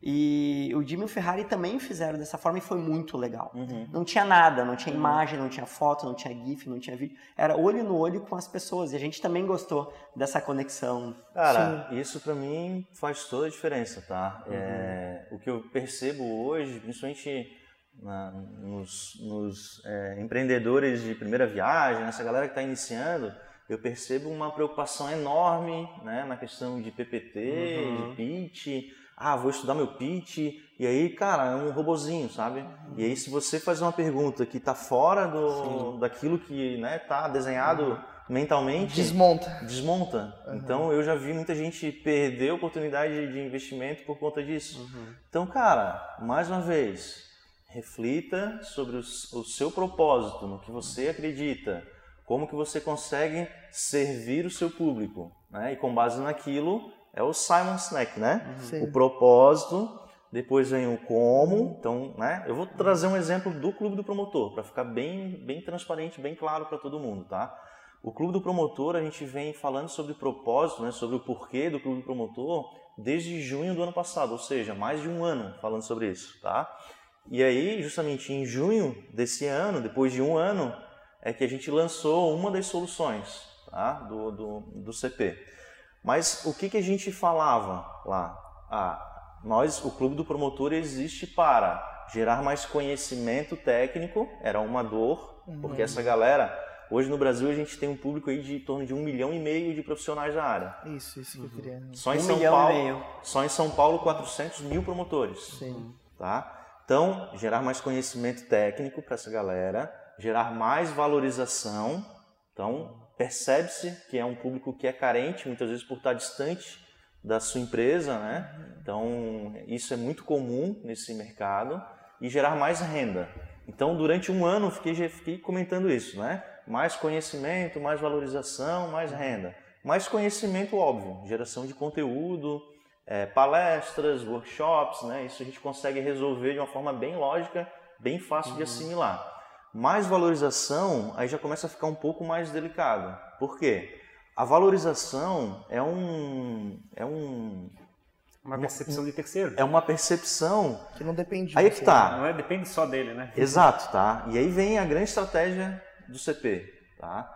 E o Jimmy e o Ferrari também fizeram dessa forma e foi muito legal. Uhum. Não tinha nada, não tinha imagem, não tinha foto, não tinha GIF, não tinha vídeo. Era olho no olho com as pessoas. E a gente também gostou dessa conexão. Cara, Sim. isso para mim faz toda a diferença, tá? Uhum. É, o que eu percebo hoje, principalmente na, nos, nos é, empreendedores de primeira viagem, nessa galera que está iniciando, eu percebo uma preocupação enorme né, na questão de PPT, uhum. de pitch ah, vou estudar meu pitch, e aí, cara, é um robozinho, sabe? E aí, se você faz uma pergunta que está fora do, daquilo que né, tá desenhado uhum. mentalmente... Desmonta. Desmonta. Uhum. Então, eu já vi muita gente perder oportunidade de investimento por conta disso. Uhum. Então, cara, mais uma vez, reflita sobre o, o seu propósito, no que você acredita, como que você consegue servir o seu público, né? E com base naquilo é o Simon Sinek, né? Sim. O propósito, depois vem o como. Então, né? Eu vou trazer um exemplo do Clube do Promotor para ficar bem, bem transparente, bem claro para todo mundo, tá? O Clube do Promotor, a gente vem falando sobre propósito, né? Sobre o porquê do Clube do Promotor desde junho do ano passado, ou seja, mais de um ano falando sobre isso, tá? E aí, justamente em junho desse ano, depois de um ano, é que a gente lançou uma das soluções tá? do, do, do CP. Mas o que, que a gente falava lá? Ah, nós, o Clube do Promotor existe para gerar mais conhecimento técnico, era uma dor, uhum. porque essa galera, hoje no Brasil a gente tem um público aí de em torno de um milhão e meio de profissionais da área. Isso, isso que eu queria. Só em um São Paulo, só em São Paulo 400 mil promotores. Sim. Tá? Então, gerar mais conhecimento técnico para essa galera, gerar mais valorização. Então, percebe-se que é um público que é carente, muitas vezes por estar distante da sua empresa, né? Então, isso é muito comum nesse mercado e gerar mais renda. Então, durante um ano, fiquei, fiquei comentando isso, né? Mais conhecimento, mais valorização, mais renda. Mais conhecimento, óbvio, geração de conteúdo, é, palestras, workshops, né? Isso a gente consegue resolver de uma forma bem lógica, bem fácil de uhum. assimilar. Mais valorização, aí já começa a ficar um pouco mais delicado. Por quê? A valorização é um. É um uma percepção de terceiro. É uma percepção. Que não depende de Aí que tá. Não é, depende só dele, né? Exato, tá? E aí vem a grande estratégia do CP, tá?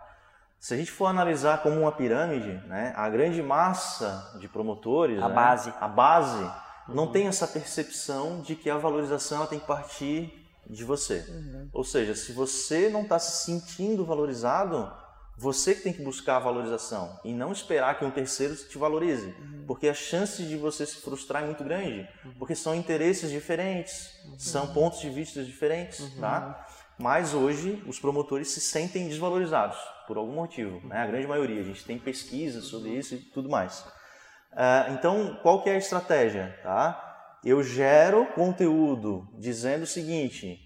Se a gente for analisar como uma pirâmide, né, a grande massa de promotores, a né, base, a base uhum. não tem essa percepção de que a valorização tem que partir de você. Uhum. Ou seja, se você não está se sentindo valorizado, você que tem que buscar a valorização e não esperar que um terceiro te valorize, uhum. porque a chance de você se frustrar é muito grande, uhum. porque são interesses diferentes, uhum. são pontos de vista diferentes, uhum. tá? Mas hoje os promotores se sentem desvalorizados por algum motivo, né? A grande maioria. A gente tem pesquisas sobre uhum. isso e tudo mais. Uh, então, qual que é a estratégia, tá? Eu gero conteúdo dizendo o seguinte: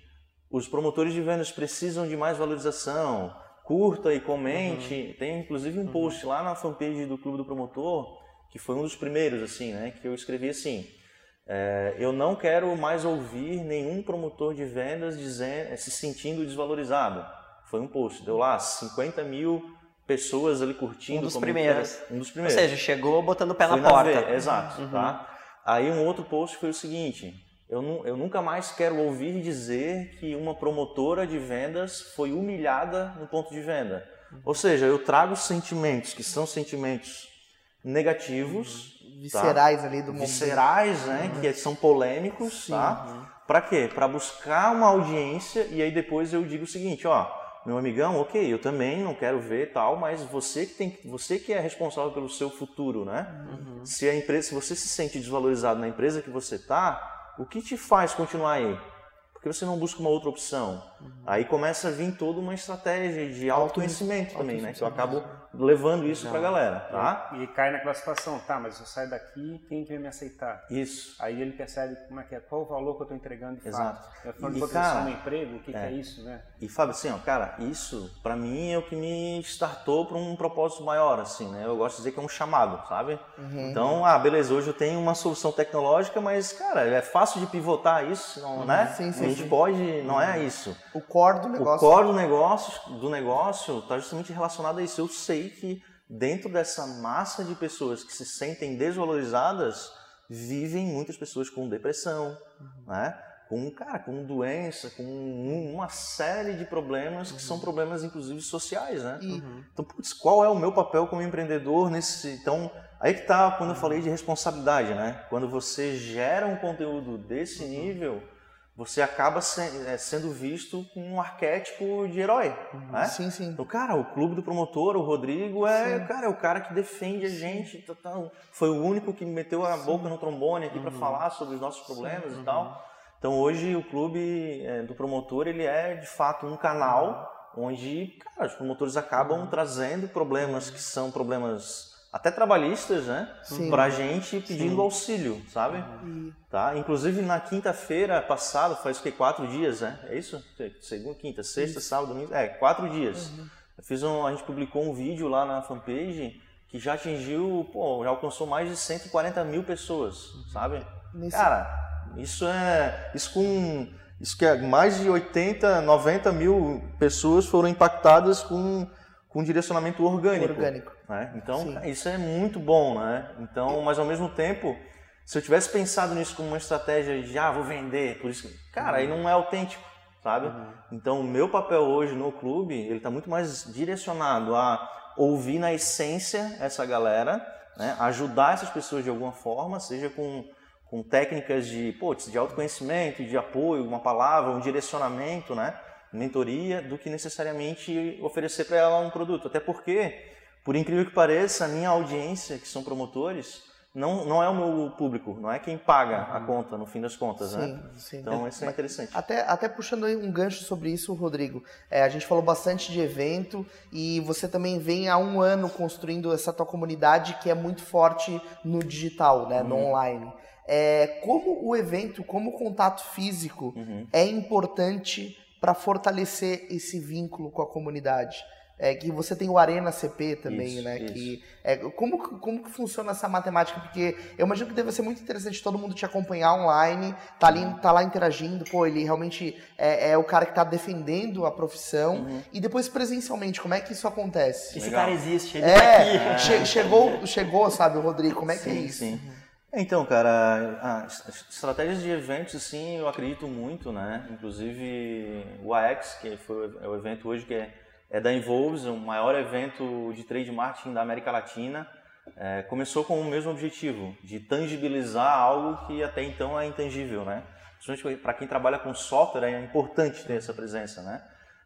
os promotores de vendas precisam de mais valorização, curta e comente. Uhum. Tem inclusive um uhum. post lá na fanpage do Clube do Promotor, que foi um dos primeiros, assim, né? Que eu escrevi assim. É, eu não quero mais ouvir nenhum promotor de vendas dizendo, se sentindo desvalorizado. Foi um post, deu lá 50 mil pessoas ali curtindo. Um dos primeiros. Um dos primeiros. Ou seja, chegou botando o pé na, na porta. V, exato, uhum. tá? Aí um outro post foi o seguinte: eu, eu nunca mais quero ouvir dizer que uma promotora de vendas foi humilhada no ponto de venda. Ou seja, eu trago sentimentos que são sentimentos negativos, viscerais tá? ali do momento. Viscerais, né? Uhum. Que são polêmicos, Sim, tá? Uhum. Para quê? Para buscar uma audiência e aí depois eu digo o seguinte, ó, meu amigão, ok, eu também não quero ver tal, mas você que tem, você que é responsável pelo seu futuro, né? Uhum. Se a empresa, se você se sente desvalorizado na empresa que você tá, o que te faz continuar aí? Por que você não busca uma outra opção? Uhum. Aí começa a vir toda uma estratégia de autoconhecimento também, né? Que eu acabo levando isso para a galera, tá? E, e, cai naquela situação, tá, mas eu saio daqui, quem vai me aceitar? Isso. Aí ele percebe como é que é, qual o valor que eu estou entregando de Exato. fato. Eu falando de cara, um emprego, o que é. que é isso, né? E Fábio, assim, ó, cara, isso para mim é o que me startou para um propósito maior, assim, né? Eu gosto de dizer que é um chamado, sabe? Uhum. Então, ah, beleza, hoje eu tenho uma solução tecnológica, mas, cara, é fácil de pivotar isso, não, né? Sim, sim, a gente sim. pode, não é isso. O core do negócio. O core do negócio, do negócio está justamente relacionado a isso. Eu sei que dentro dessa massa de pessoas que se sentem desvalorizadas, vivem muitas pessoas com depressão, uhum. né? com, cara, com doença, com uma série de problemas que uhum. são problemas, inclusive, sociais, né? Uhum. Então, putz, qual é o meu papel como empreendedor nesse... Então, aí que tá quando eu falei de responsabilidade, né? Quando você gera um conteúdo desse uhum. nível você acaba é, sendo visto com um arquétipo de herói, uhum. né? Sim, sim. Então, cara, o clube do promotor, o Rodrigo, é, cara, é o cara que defende a gente. Tá, tá, foi o único que meteu a sim. boca no trombone aqui uhum. para falar sobre os nossos problemas sim. e tal. Uhum. Então, hoje o clube é, do promotor, ele é de fato um canal uhum. onde, cara, os promotores acabam uhum. trazendo problemas que são problemas até trabalhistas, né? Sim. Pra gente pedindo Sim. auxílio, sabe? Uhum. Tá? Inclusive na quinta-feira passada, faz o que? Quatro dias, né? É isso? Segunda, quinta, sexta, isso. sábado, domingo. É, quatro dias. Uhum. Fiz um, a gente publicou um vídeo lá na fanpage que já atingiu, pô, já alcançou mais de 140 mil pessoas, uhum. sabe? Nesse... Cara, isso é. Isso com. Isso que é mais de 80, 90 mil pessoas foram impactadas com com direcionamento orgânico. Orgânico. Né? Então, Sim. isso é muito bom, né? Então, mas ao mesmo tempo, se eu tivesse pensado nisso como uma estratégia de, ah, vou vender, por isso, cara, uhum. aí não é autêntico, sabe? Uhum. Então, o meu papel hoje no clube, ele está muito mais direcionado a ouvir na essência essa galera, né? ajudar essas pessoas de alguma forma, seja com, com técnicas de, pô, de autoconhecimento, de apoio, uma palavra, um direcionamento, né? mentoria do que necessariamente oferecer para ela um produto. Até porque, por incrível que pareça, a minha audiência, que são promotores, não, não é o meu público, não é quem paga a uhum. conta no fim das contas, sim, né? Sim. Então isso é interessante. Até, até puxando aí um gancho sobre isso, Rodrigo, é, a gente falou bastante de evento e você também vem há um ano construindo essa tua comunidade que é muito forte no digital, né? Uhum. No online. É, como o evento, como o contato físico uhum. é importante para fortalecer esse vínculo com a comunidade. É, que você tem o Arena CP também, isso, né? Isso. Que, é, como, como que funciona essa matemática? Porque eu imagino que deve ser muito interessante todo mundo te acompanhar online, tá, ali, uhum. tá lá interagindo, pô, ele realmente é, é o cara que está defendendo a profissão. Uhum. E depois presencialmente, como é que isso acontece? Esse Legal. cara existe, ele é, tá aqui. Che chegou, chegou, sabe, o Rodrigo, como é que é sim, é isso? Sim. Então, cara, estratégias de eventos, sim, eu acredito muito, né? Inclusive o AX, que foi é o evento hoje que é, é da Involves, o maior evento de trade marketing da América Latina, é, começou com o mesmo objetivo, de tangibilizar algo que até então é intangível, né? Principalmente para quem trabalha com software, é importante ter essa presença, né?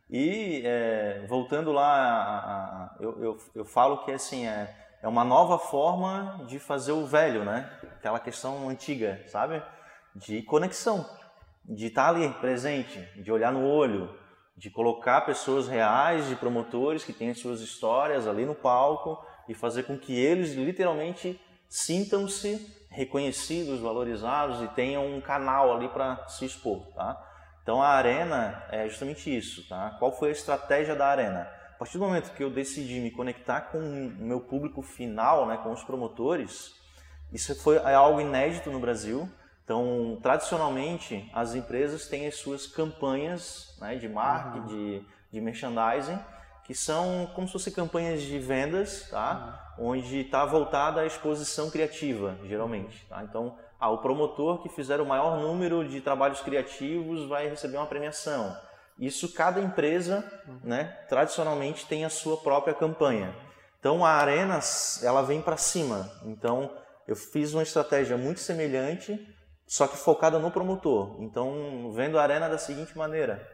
E é, voltando lá, a, a, eu, eu, eu falo que assim, é, é uma nova forma de fazer o velho, né? Aquela questão antiga, sabe? De conexão, de estar ali presente, de olhar no olho, de colocar pessoas reais, de promotores que têm suas histórias ali no palco e fazer com que eles literalmente sintam-se reconhecidos, valorizados e tenham um canal ali para se expor, tá? Então a arena é justamente isso, tá? Qual foi a estratégia da arena? partir do momento que eu decidi me conectar com o meu público final, né, com os promotores, isso foi é algo inédito no Brasil. Então, tradicionalmente, as empresas têm as suas campanhas né, de marketing, uhum. de, de merchandising, que são como se fossem campanhas de vendas, tá? Uhum. onde está voltada à exposição criativa, geralmente. Tá? Então, ah, o promotor que fizer o maior número de trabalhos criativos vai receber uma premiação isso cada empresa, né, tradicionalmente tem a sua própria campanha. Então a arena ela vem para cima. Então eu fiz uma estratégia muito semelhante, só que focada no promotor. Então vendo a arena da seguinte maneira: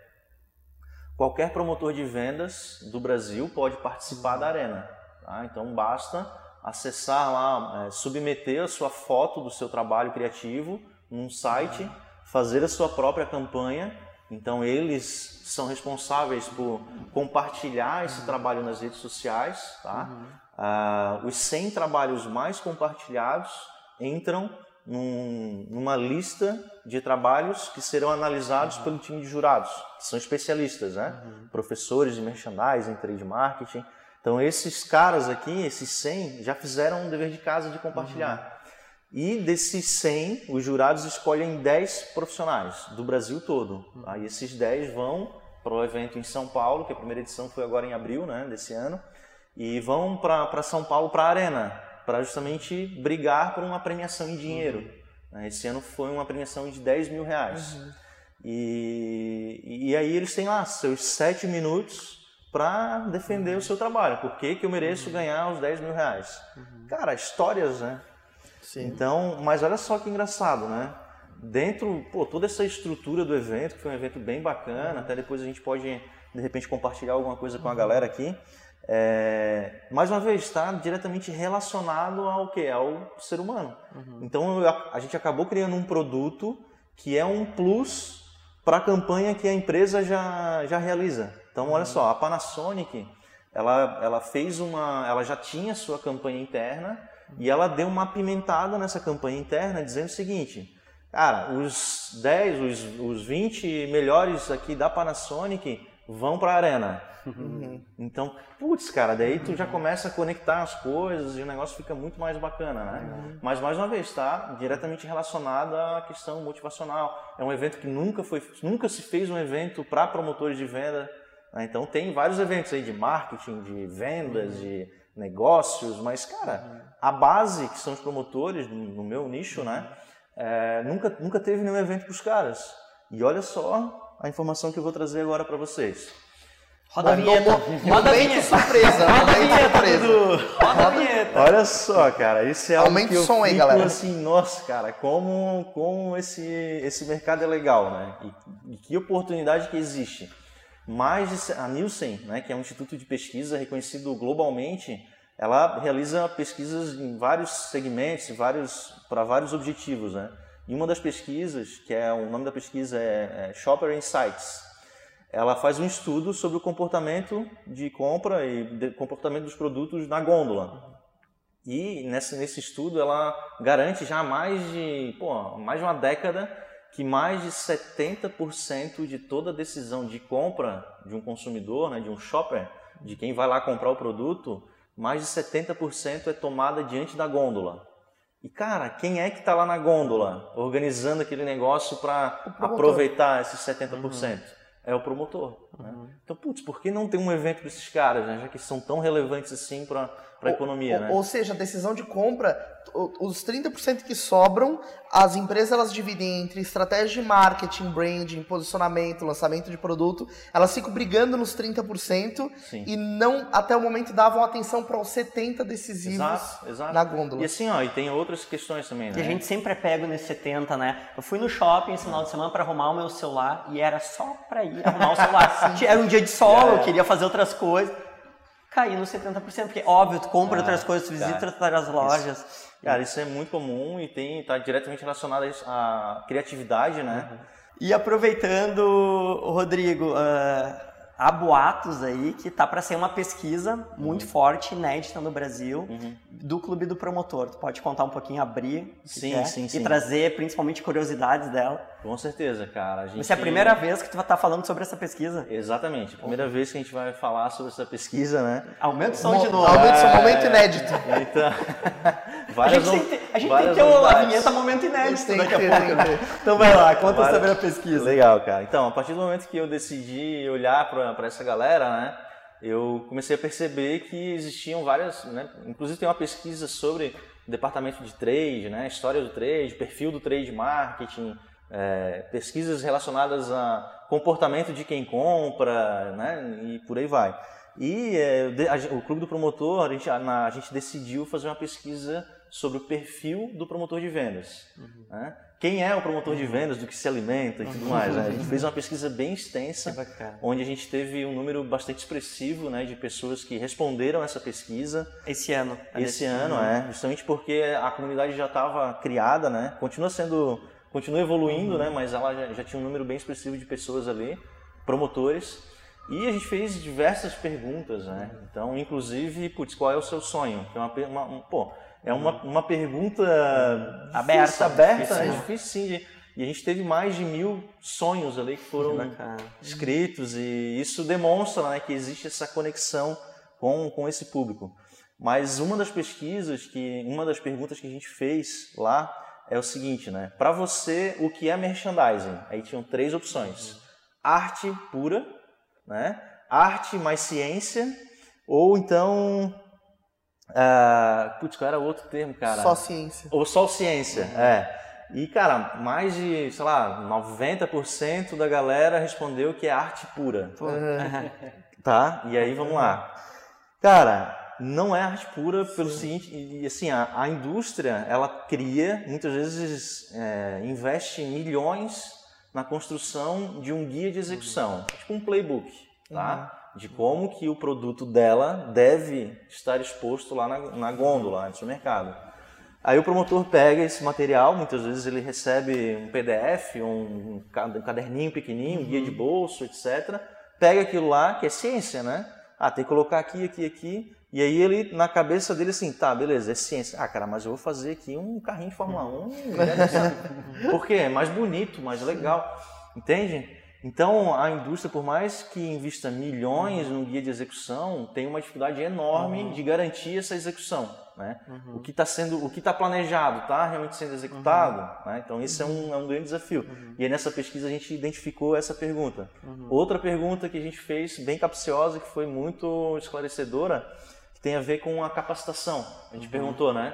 qualquer promotor de vendas do Brasil pode participar da arena. Tá? Então basta acessar lá, é, submeter a sua foto do seu trabalho criativo num site, fazer a sua própria campanha. Então eles são responsáveis por compartilhar esse trabalho nas redes sociais. Tá? Uhum. os 100 trabalhos mais compartilhados entram num, numa lista de trabalhos que serão analisados uhum. pelo time de jurados, que são especialistas, né? Uhum. professores de merchandising, trade marketing. Então esses caras aqui, esses 100, já fizeram um dever de casa de compartilhar. E desses 100, os jurados escolhem 10 profissionais do Brasil todo. Aí esses 10 vão para o evento em São Paulo, que a primeira edição foi agora em abril né, desse ano, e vão para São Paulo, para a Arena, para justamente brigar por uma premiação em dinheiro. Uhum. Esse ano foi uma premiação de 10 mil reais. Uhum. E, e aí eles têm lá seus 7 minutos para defender uhum. o seu trabalho. Por que, que eu mereço uhum. ganhar os 10 mil reais? Uhum. Cara, histórias, né? Sim. Então, mas olha só que engraçado, né? Dentro, pô, toda essa estrutura do evento, que foi um evento bem bacana, até depois a gente pode, de repente, compartilhar alguma coisa com a galera aqui. É, mais uma vez, está diretamente relacionado ao que? Ao ser humano. Uhum. Então, a, a gente acabou criando um produto que é um plus para a campanha que a empresa já, já realiza. Então, olha uhum. só, a Panasonic, ela, ela fez uma, ela já tinha sua campanha interna, e ela deu uma apimentada nessa campanha interna, dizendo o seguinte: cara, os 10, os, os 20 melhores aqui da Panasonic vão para a arena. Uhum. Então, putz, cara, daí tu já começa a conectar as coisas e o negócio fica muito mais bacana, né? Uhum. Mas mais uma vez, está diretamente relacionado à questão motivacional. É um evento que nunca foi, nunca se fez um evento para promotores de venda. Né? Então tem vários eventos aí de marketing, de vendas, uhum. de negócios, mas, cara, a base, que são os promotores, no meu nicho, né, é, nunca, nunca teve nenhum evento para os caras. E olha só a informação que eu vou trazer agora para vocês. Roda a vinheta. Roda a vinheta. surpresa. Roda a vinheta, Roda a vinheta. Olha só, cara, isso é algo Aumenta que eu o som aí, galera. assim, nossa, cara, como, como esse, esse mercado é legal, né? E, e que oportunidade que existe mais de, a Nielsen, né, que é um instituto de pesquisa reconhecido globalmente, ela realiza pesquisas em vários segmentos, vários, para vários objetivos. Né? E uma das pesquisas, que é o nome da pesquisa é, é Shopper Insights, ela faz um estudo sobre o comportamento de compra e de, comportamento dos produtos na gôndola. E nesse, nesse estudo ela garante já mais de, pô, mais de uma década que mais de 70% de toda decisão de compra de um consumidor, né, de um shopper, de quem vai lá comprar o produto, mais de 70% é tomada diante da gôndola. E cara, quem é que está lá na gôndola organizando aquele negócio para aproveitar esses 70%? Uhum. É o promotor. Né? Uhum. Então, putz, por que não tem um evento para esses caras, né? já que são tão relevantes assim para a economia? Ou, né? ou seja, a decisão de compra os 30% que sobram, as empresas elas dividem entre estratégia de marketing, branding, posicionamento, lançamento de produto. Elas ficam brigando nos 30% Sim. e não, até o momento, davam atenção para os 70% decisivos exato, exato. na gôndola. E assim, ó, e tem outras questões também, né? E a gente sempre é pego nesse 70%, né? Eu fui no shopping esse final de semana para arrumar o meu celular e era só para ir arrumar o celular. (laughs) era um dia de sol, eu queria fazer outras coisas cair nos 70%, porque óbvio, tu compra ah, outras coisas, tu visita outras lojas. Isso. Cara, isso é muito comum e tem está diretamente relacionado à criatividade, né? Uhum. E aproveitando, Rodrigo, uh, há boatos aí que tá para ser uma pesquisa muito uhum. forte, inédita no Brasil, uhum. do Clube do Promotor. Tu pode contar um pouquinho, abrir sim, sim, e sim. trazer principalmente curiosidades dela. Com certeza, cara. A gente... Essa é a primeira vez que tu vai estar tá falando sobre essa pesquisa. Exatamente, a primeira vez que a gente vai falar sobre essa pesquisa, né? Aumenta o som Mo de novo. Aumenta o som, momento inédito. (laughs) Então, (laughs) a gente tem a, gente tem que ter a vinheta momento inédito daqui a pouco. Então vai lá, conta várias... sobre a pesquisa. Legal, cara. Então, a partir do momento que eu decidi olhar para essa galera, né? Eu comecei a perceber que existiam várias, né? Inclusive tem uma pesquisa sobre departamento de trade, né? História do trade, perfil do trade marketing, é, pesquisas relacionadas a comportamento de quem compra, né? E por aí vai. E é, o Clube do Promotor, a gente, a, a gente decidiu fazer uma pesquisa sobre o perfil do promotor de vendas. Uhum. Né? Quem é o promotor de vendas, do que se alimenta e tudo uhum. mais. Né? A gente fez uma pesquisa bem extensa, onde a gente teve um número bastante expressivo né, de pessoas que responderam essa pesquisa. Esse ano. Esse ano, é. Justamente porque a comunidade já estava criada, né? Continua sendo, continua evoluindo, uhum. né? Mas ela já, já tinha um número bem expressivo de pessoas ali, promotores. E a gente fez diversas perguntas, né? Então, inclusive, putz, qual é o seu sonho? Que é uma, uma um, pô, é uma, uma pergunta aberta, difícil, aberta, difícil, é difícil sim. De, e a gente teve mais de mil sonhos ali que foram escritos e isso demonstra né, que existe essa conexão com, com esse público. Mas uma das pesquisas que, uma das perguntas que a gente fez lá é o seguinte, né? Para você, o que é merchandising? Aí tinham três opções: arte pura, né? Arte mais ciência, ou então Uh, putz, qual era outro termo, cara? Só ciência. Ou só ciência, uhum. é. E, cara, mais de, sei lá, 90% da galera respondeu que é arte pura. Uhum. (laughs) Tá? E aí, vamos lá. Cara, não é arte pura pelo Sim. seguinte, e assim, a, a, indústria, ela cria, muitas vezes é, investe milhões na construção de um guia de execução, uhum. tipo um playbook, tá? De como que o produto dela deve estar exposto lá na, na gôndola, no supermercado. Aí o promotor pega esse material, muitas vezes ele recebe um PDF, um, um caderninho pequenininho, um guia de uhum. bolso, etc. Pega aquilo lá, que é ciência, né? Ah, tem que colocar aqui, aqui, aqui. E aí ele, na cabeça dele, assim, tá, beleza, é ciência. Ah, cara, mas eu vou fazer aqui um carrinho de Fórmula 1. (laughs) Por quê? É mais bonito, mais legal. Entende? Então, a indústria, por mais que invista milhões no guia de execução, tem uma dificuldade enorme uhum. de garantir essa execução. Né? Uhum. O que está sendo, o que está planejado, está realmente sendo executado. Uhum. Né? Então, esse é um, é um grande desafio. Uhum. E aí, nessa pesquisa, a gente identificou essa pergunta. Uhum. Outra pergunta que a gente fez, bem capciosa, que foi muito esclarecedora, que tem a ver com a capacitação. A gente uhum. perguntou, né?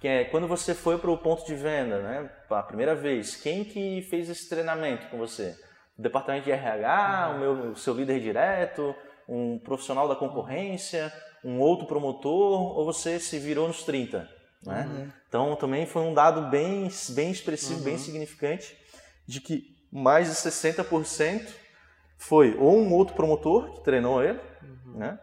Que é quando você foi para o ponto de venda, né? A primeira vez, quem que fez esse treinamento com você? Departamento de RH, uhum. o, meu, o seu líder direto, um profissional da concorrência, um outro promotor, ou você se virou nos 30? Né? Uhum. Então também foi um dado bem, bem expressivo, uhum. bem significante, de que mais de 60% foi ou um outro promotor que treinou ele, uhum. né?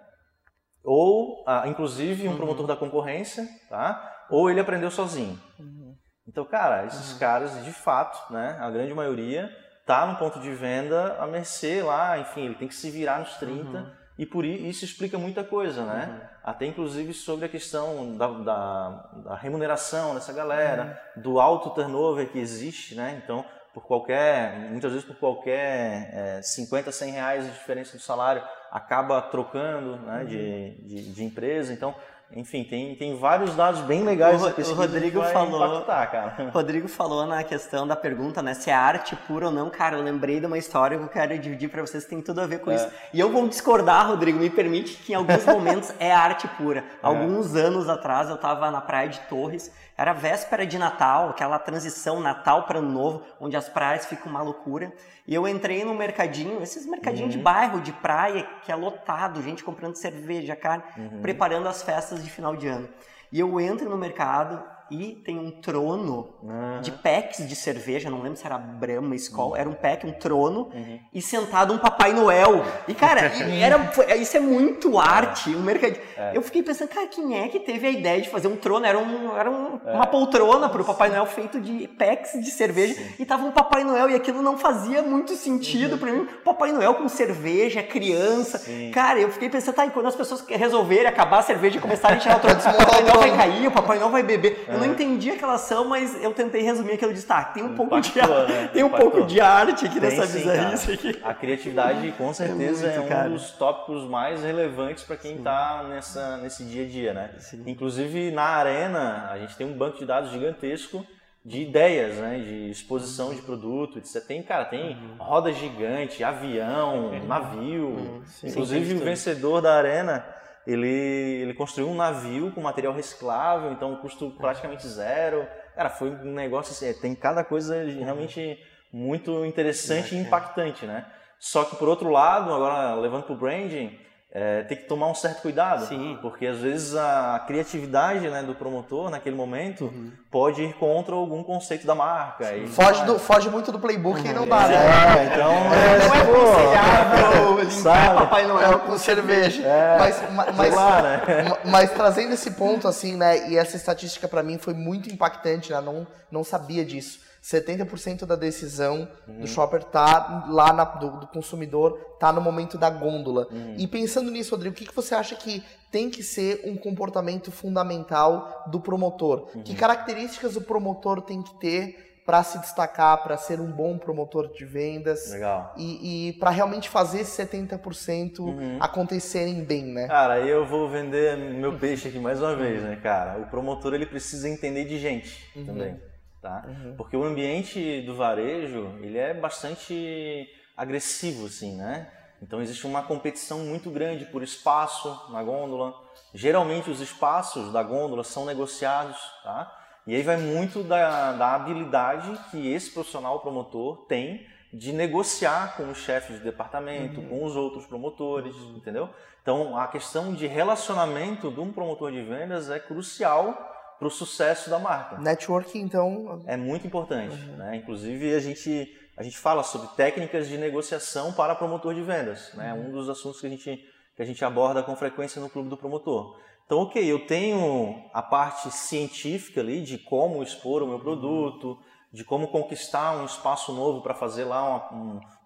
ou ah, inclusive um uhum. promotor da concorrência, tá? ou ele aprendeu sozinho. Uhum. Então, cara, esses caras, de fato, né, a grande maioria, tá no ponto de venda a mercê lá, enfim, ele tem que se virar nos 30 uhum. e por isso explica muita coisa, né? Uhum. Até inclusive sobre a questão da, da, da remuneração dessa galera, uhum. do alto turnover que existe, né? Então, por qualquer, muitas vezes por qualquer é, 50, 100 reais de diferença do salário, acaba trocando né, de, uhum. de, de empresa. Então, enfim, tem, tem vários dados bem legais o, o Rodrigo falou, cara. (laughs) Rodrigo falou na questão da pergunta, né, se é arte pura ou não. Cara, eu lembrei de uma história que eu quero dividir para vocês tem tudo a ver com é. isso. E eu vou discordar, Rodrigo, me permite que em alguns (laughs) momentos é arte pura. É. Alguns anos atrás eu estava na praia de Torres, era véspera de Natal, aquela transição Natal para Ano Novo, onde as praias ficam uma loucura. E eu entrei no mercadinho, esses mercadinhos uhum. de bairro, de praia, que é lotado, gente comprando cerveja, carne, uhum. preparando as festas de final de ano. E eu entro no mercado e tem um trono uhum. de packs de cerveja, não lembro se era Brahma, Skol, uhum. era um pack, um trono, uhum. e sentado um Papai Noel. E, cara, (laughs) era, isso é muito arte, um mercadinho. É. Eu fiquei pensando, cara, quem é que teve a ideia de fazer um trono? Era, um, era um, é. uma poltrona para o Papai Noel feito de packs de cerveja, Sim. e tava um Papai Noel, e aquilo não fazia muito sentido uhum. para mim. Papai Noel com cerveja, criança. Sim. Cara, eu fiquei pensando, tá, e quando as pessoas resolverem acabar a cerveja e começarem a tirar o trono, o Papai Noel vai (laughs) cair, o Papai Noel vai beber. Eu não é. entendi aquela ação, mas eu tentei resumir aquilo de destaque. Tem um pouco de né? tem um pouco de arte aqui nessa bizarrice aqui. A criatividade com certeza é, muito, é um dos tópicos mais relevantes para quem está nessa nesse dia a dia, né? Sim. Inclusive na arena a gente tem um banco de dados gigantesco de ideias, né? De exposição de produto. Você tem, cara, tem uhum. roda gigante, avião, uhum. navio. Uhum. Inclusive o vencedor da arena ele, ele construiu um navio com material reciclável, então custo praticamente zero. Cara, foi um negócio assim, tem cada coisa realmente muito interessante e impactante, né? Só que por outro lado, agora levando para o branding, é, tem que tomar um certo cuidado. Sim. Porque às vezes a criatividade né, do promotor naquele momento pode ir contra algum conceito da marca. E Foge, do, foge muito do playbook e não dá, né? É, então é, Não é pô, aconselhável (laughs) limpar? Papai Noel com cerveja. Mas, ma- sei mas, lá, né? ma- mas trazendo esse ponto, assim, né? E essa estatística pra mim foi muito impactante, né? Não, não sabia disso. 70% da decisão Uhum. do shopper tá lá na, do, do consumidor, tá no momento da gôndola. Uhum. E pensando nisso, Rodrigo, o que, que você acha que tem que ser um comportamento fundamental do promotor? Uhum. Que características o promotor tem que ter para se destacar, para ser um bom promotor de vendas? Legal. e, e para realmente fazer esses 70% Uhum. acontecerem bem, né? Cara, eu vou vender meu peixe aqui mais uma vez, né, cara? O promotor ele precisa entender de gente também, tá? Porque o ambiente do varejo ele é bastante agressivo, assim, né? Então existe uma competição muito grande por espaço na gôndola. Geralmente os espaços da gôndola são negociados, tá? E aí vai muito da, da habilidade que esse profissional promotor tem de negociar com os chefes de departamento, com os outros promotores, entendeu? Então a questão de relacionamento de um promotor de vendas é crucial para o sucesso da marca. Networking, então, É muito importante, né? Inclusive a gente a gente fala sobre técnicas de negociação para promotor de vendas, né? Um dos assuntos que a gente que a gente aborda com frequência no clube do promotor. Então, ok, eu tenho a parte científica ali de como expor o meu produto, de como conquistar um espaço novo para fazer lá uma-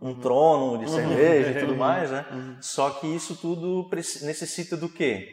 um, um trono de cerveja e tudo (laughs) mais, né? Só que isso tudo necessita do quê?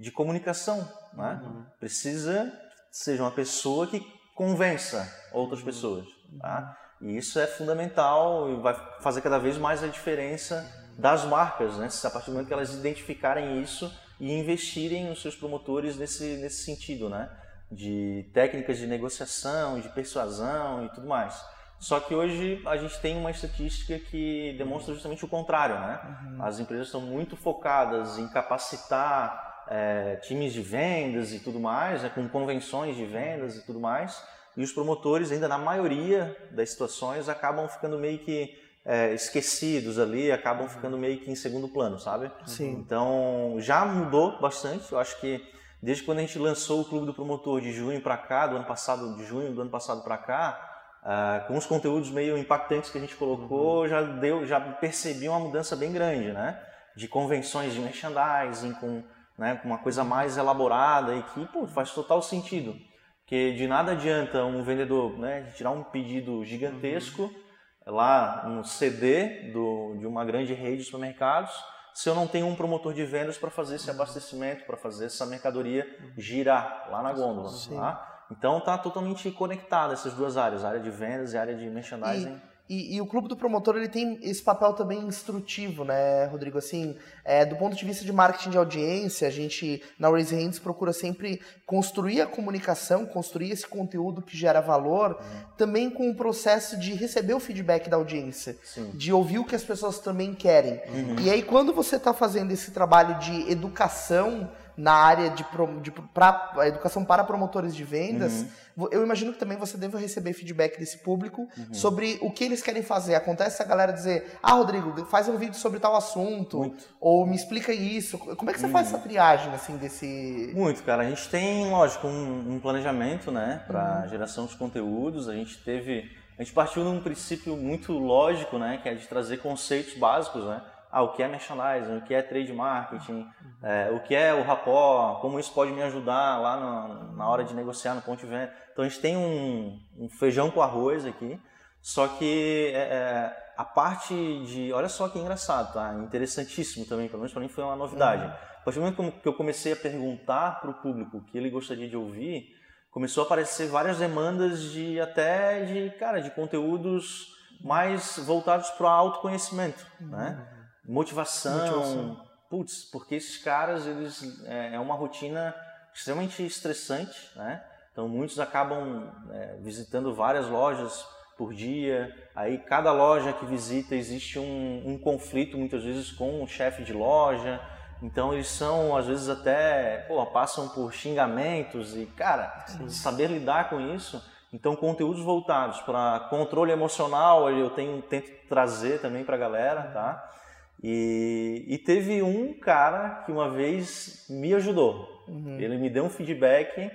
De comunicação, né? Precisa seja uma pessoa que convença outras pessoas, tá? E isso é fundamental e vai fazer cada vez mais a diferença das marcas, né? A partir do momento que elas identificarem isso e investirem nos seus promotores nesse, nesse sentido, né? De técnicas de negociação, de persuasão e tudo mais. Só que hoje a gente tem uma estatística que demonstra justamente o contrário, né? As empresas estão muito focadas em capacitar é, times de vendas e tudo mais, né? com convenções de vendas e tudo mais. E os promotores, ainda na maioria das situações, acabam ficando meio que é, esquecidos ali, acabam ficando meio que em segundo plano, sabe? Sim. Então já mudou bastante. Eu acho que desde quando a gente lançou o Clube do Promotor de junho para cá, do ano passado, de junho do ano passado para cá, ah, com os conteúdos meio impactantes que a gente colocou, já deu, já percebi uma mudança bem grande, né? De convenções de merchandising, com, né, uma coisa mais elaborada e que pô, faz total sentido. Porque de nada adianta um vendedor né, tirar um pedido gigantesco lá no CD do, de uma grande rede de supermercados se eu não tenho um promotor de vendas para fazer esse abastecimento, para fazer essa mercadoria girar lá na gôndola. Tá? Então tá totalmente conectado essas duas áreas, a área de vendas e a área de merchandising. E, e o clube do promotor ele tem esse papel também instrutivo, né, Rodrigo? Assim, é, do ponto de vista de marketing de audiência, a gente na Raise Hands procura sempre construir a comunicação, construir esse conteúdo que gera valor, também com o processo de receber o feedback da audiência, Sim. de ouvir o que as pessoas também querem. E aí, quando você está fazendo esse trabalho de educação na área de, pro- de pra, educação para promotores de vendas, vo- eu imagino que também você deva receber feedback desse público sobre o que eles querem fazer. Acontece a galera dizer, ah, Rodrigo, faz um vídeo sobre tal assunto, Muito. ou me explica isso. Como é que você faz essa triagem, assim, desse... Muito, cara. A gente tem, lógico, um, um planejamento, né, para geração de conteúdos. A gente teve, a gente partiu num princípio muito lógico, né, que é de trazer conceitos básicos, né. Ah, o que é merchandising, o que é trade marketing, é, o que é o rapport, como isso pode me ajudar lá na, na hora de negociar no ponto de venda. Então a gente tem um, um feijão com arroz aqui, só que é, é, a parte de, olha só que engraçado, tá? Interessantíssimo também, pelo menos para mim foi uma novidade. A partir do momento que eu comecei a perguntar para o público o que ele gostaria de ouvir, começou a aparecer várias demandas de até de, cara, de conteúdos mais voltados para o autoconhecimento, né? Motivação, putz, porque esses caras, eles é, é uma rotina extremamente estressante, né? Então muitos acabam é, visitando várias lojas por dia, aí cada loja que visita existe um, um conflito muitas vezes com o chefe de loja, então eles são às vezes até, pô, passam por xingamentos e, cara, saber lidar com isso. Então conteúdos voltados para controle emocional eu tenho tento trazer também para a galera, tá? E, e teve um cara que uma vez me ajudou. Uhum. Ele me deu um feedback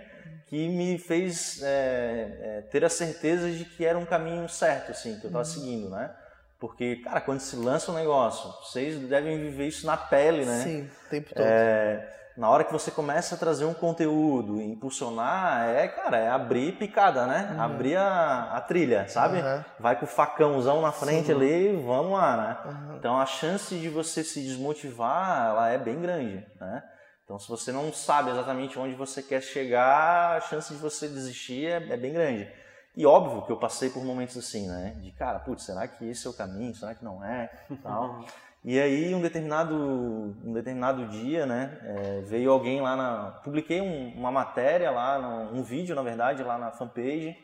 que me fez é, é, ter a certeza de que era um caminho certo, assim, que eu estava uhum. seguindo, né? Porque, cara, quando se lança um negócio, vocês devem viver isso na pele, né? Sim, o tempo todo. É, na hora que você começa a trazer um conteúdo e impulsionar, é, cara, é abrir picada, né? Uhum. Abrir a, a, trilha, sabe? Uhum. Vai com o facãozão na frente Sim. ali, vamos lá, né? Uhum. Então a chance de você se desmotivar, ela é bem grande, né? Então se você não sabe exatamente onde você quer chegar, a chance de você desistir é, é bem grande. E óbvio que eu passei por momentos assim, né? De cara, putz, será que esse é o caminho? Será que não é? (laughs) Tal. E aí, um determinado, um determinado dia, né, é, veio alguém lá na... Publiquei um, uma matéria lá, no, um vídeo, na verdade, lá na fanpage,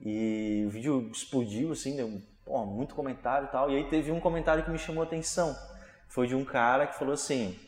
e o vídeo explodiu, assim, deu pô, muito comentário e tal, e aí teve um comentário que me chamou a atenção. Foi de um cara que falou assim,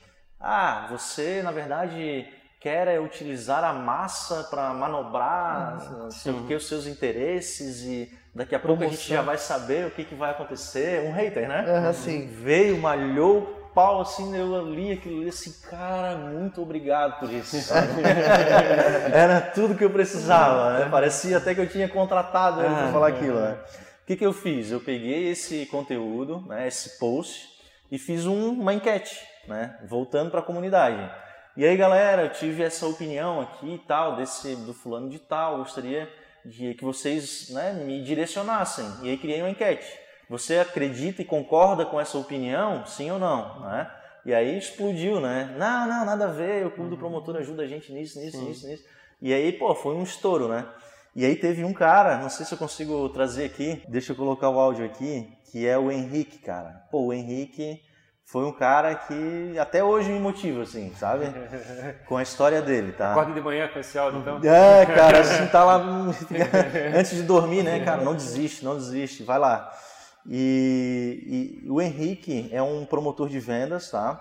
ah, você, na verdade, quer é utilizar a massa para manobrar sei o que, os seus interesses e daqui a pouco a gente já vai saber o que, que vai acontecer. Um hater, né? Uhum, sim. Veio, malhou o pau assim, eu li aquilo ali assim, cara, muito obrigado por isso. (laughs) Era tudo que eu precisava, né? Parecia até que eu tinha contratado ele para falar aquilo, né? O que, que eu fiz? Eu peguei esse conteúdo, né, esse post, e fiz um, uma enquete, né, voltando para a comunidade. E aí, galera, eu tive essa opinião aqui e tal, desse, do fulano de tal, gostaria de que vocês né, me direcionassem. E aí criei uma enquete. Você acredita e concorda com essa opinião, sim ou não? Né? E aí explodiu, né? Não, não, nada a ver, o clube do promotor ajuda a gente nisso, nisso, sim. nisso, nisso. E aí, pô, foi um estouro, né? E aí teve um cara, não sei se eu consigo trazer aqui, deixa eu colocar o áudio aqui, que é o Henrique, cara. Pô, o Henrique foi um cara que até hoje me motiva, assim, sabe? (laughs) Com a história dele, tá? Acorda de manhã com esse áudio, então? É, cara, assim, tá lá (laughs) (laughs) antes de dormir, né, cara? Não desiste, não desiste, vai lá. E, e, o Henrique é um promotor de vendas, tá?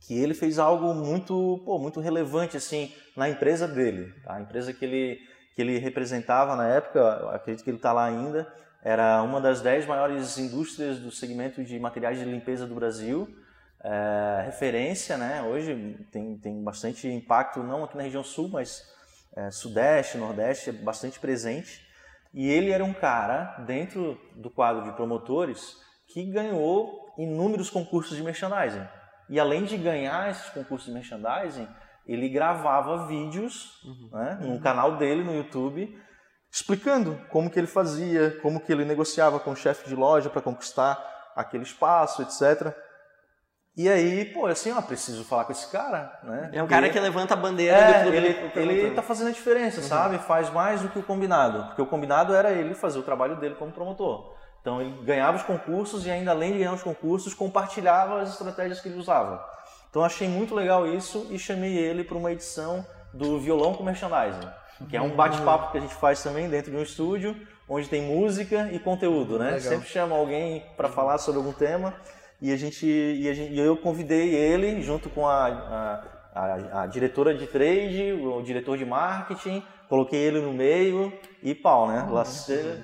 Que ele fez algo muito, pô, muito relevante, assim, na empresa dele, tá? A empresa que ele, que ele representava na época, acredito que ele tá lá ainda, era uma das dez maiores indústrias do segmento de materiais de limpeza do Brasil. É, referência, né? Hoje tem, tem bastante impacto, não aqui na região sul, mas é, sudeste, nordeste, é bastante presente. E ele era um cara, dentro do quadro de promotores, que ganhou inúmeros concursos de merchandising. E além de ganhar esses concursos de merchandising, ele gravava vídeos uhum. né, no canal dele no YouTube explicando como que ele fazia, como que ele negociava com o chefe de loja para conquistar aquele espaço, etc. E aí, pô, assim, ó, preciso falar com esse cara, né? É um cara que levanta a bandeira é, do clube. Ele, ele tá fazendo a diferença, uhum. sabe? Faz mais do que o combinado. Porque o combinado era ele fazer o trabalho dele como promotor. Então ele ganhava os concursos e ainda além de ganhar os concursos, compartilhava as estratégias que ele usava. Então achei muito legal isso e chamei ele para uma edição do Violão com Merchandising que é um bate-papo que a gente faz também dentro de um estúdio, onde tem música e conteúdo, né? Legal. Sempre chama alguém para falar sobre algum tema e a gente e a gente, eu convidei ele junto com a, a, a, diretora de trade, o diretor de marketing, coloquei ele no meio e pau, né? Uhum. Lá,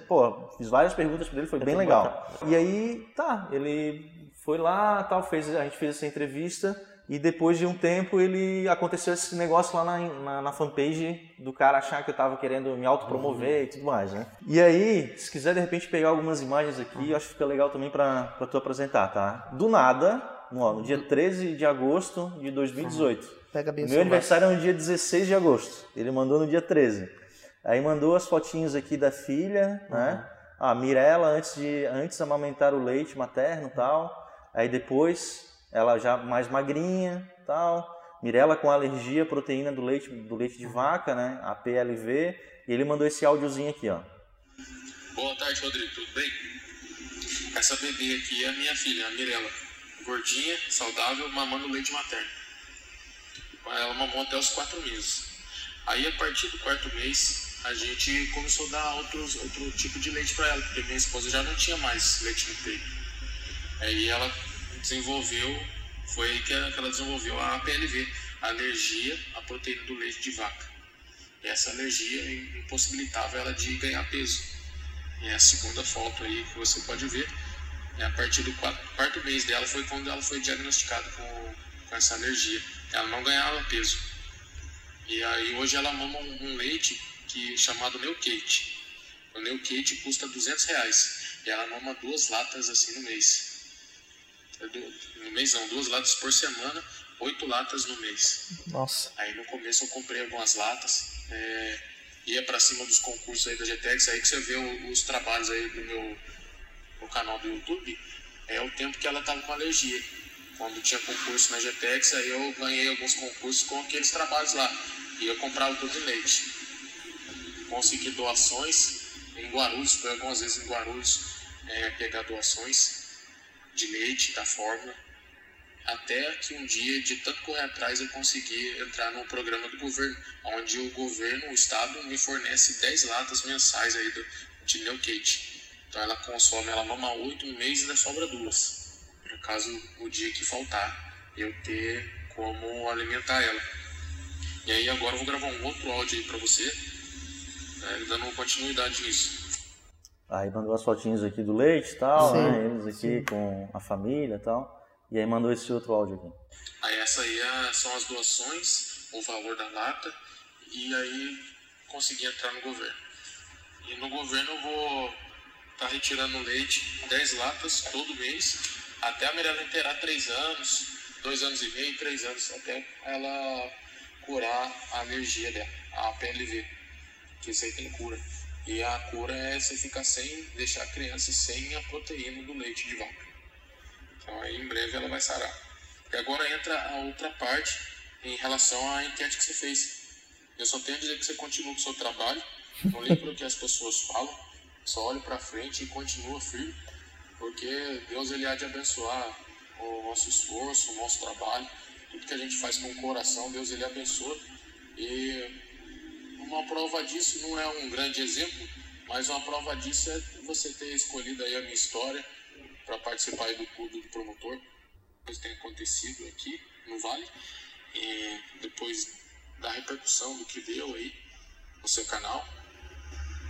pô, fiz várias perguntas para ele, foi bem legal. E aí, tá, ele foi lá, tal, fez, a gente fez essa entrevista e depois de um tempo ele aconteceu esse negócio lá na, na, na fanpage do cara achar que eu estava querendo me autopromover uhum. e tudo mais, né? E aí, se quiser de repente pegar algumas imagens aqui, uhum. acho que fica legal também para tu apresentar, tá? Do nada, no, no dia 13 de agosto de 2018. Uhum. Pega bem Meu aniversário é no dia 16 de agosto. Ele mandou no dia 13. Aí mandou as fotinhos aqui da filha, né? A Mirella antes de antes amamentar o leite materno, tal. Aí depois ela já mais magrinha, tal. Mirella com alergia à proteína do leite, do leite de vaca, né? A PLV. E ele mandou esse áudiozinho aqui, ó. Boa tarde, Rodrigo. Tudo bem? Essa bebê aqui é a minha filha, a Mirella. Gordinha, saudável, mamando leite materno. Ela mamou até os quatro meses. Aí, a partir do quarto mês, a gente começou a dar outros, outro tipo de leite para ela, porque minha esposa já não tinha mais leite no peito. Aí ela desenvolveu, foi que ela desenvolveu a PLV, a alergia à proteína do leite de vaca. Essa alergia impossibilitava ela de ganhar peso. E é a segunda foto aí que você pode ver, E a partir do quarto, quarto mês dela foi quando ela foi diagnosticada com, com essa alergia. Ela não ganhava peso. E aí hoje ela mama um, um leite que chamado Neukate. O Neukate custa 200 reais. E ela mama duas latas assim no mês. No mês não, duas latas por semana, oito latas no mês. Nossa. Aí no começo eu comprei algumas latas, é, ia para cima dos concursos aí da GTX, aí que você vê o, os trabalhos aí do meu no canal do YouTube, é o tempo que ela tava com alergia. Quando tinha concurso na GTX, aí eu ganhei alguns concursos com aqueles trabalhos lá. E eu comprava tudo em leite. Consegui doações em Guarulhos, foi algumas vezes em Guarulhos é, pegar doações de leite, da fórmula. Até que um dia, de tanto correr atrás, eu consegui entrar no programa do governo, onde o governo, o estado, me fornece 10 latas mensais aí do, de Neukate. Então ela consome, ela mama 8 no mês e ainda sobra duas. No caso, o dia que faltar, eu ter como alimentar ela. E aí agora eu vou gravar um outro áudio aí pra você, né, dando continuidade nisso. Aí mandou as fotinhas aqui do leite e tal, Sim, né? Eles aqui com a família e tal. E aí mandou esse outro áudio aqui. Aí essa aí é- são as doações, o valor da lata, e aí consegui entrar no governo. E no governo eu vou estar retirando leite, 10 latas todo mês, até a Mirella inteirar 3 anos, 2 anos e meio, 3 anos, até ela curar a alergia dela, a PLV, que isso aí tem cura. E a cura é você ficar sem, deixar a criança sem a proteína do leite de vaca. Então aí em breve ela vai sarar. E agora entra a outra parte em relação à enquete que você fez. Eu só tenho a dizer que você continua com o seu trabalho, não para o que as pessoas falam, só olhe para frente e continua firme, porque Deus ele há de abençoar o nosso esforço, o nosso trabalho, tudo que a gente faz com o coração, Deus ele abençoa. E uma prova disso não é um grande exemplo, mas uma prova disso é você ter escolhido aí a minha história para participar do clube do promotor. Depois tem acontecido aqui no Vale, e depois da repercussão do que deu aí no seu canal.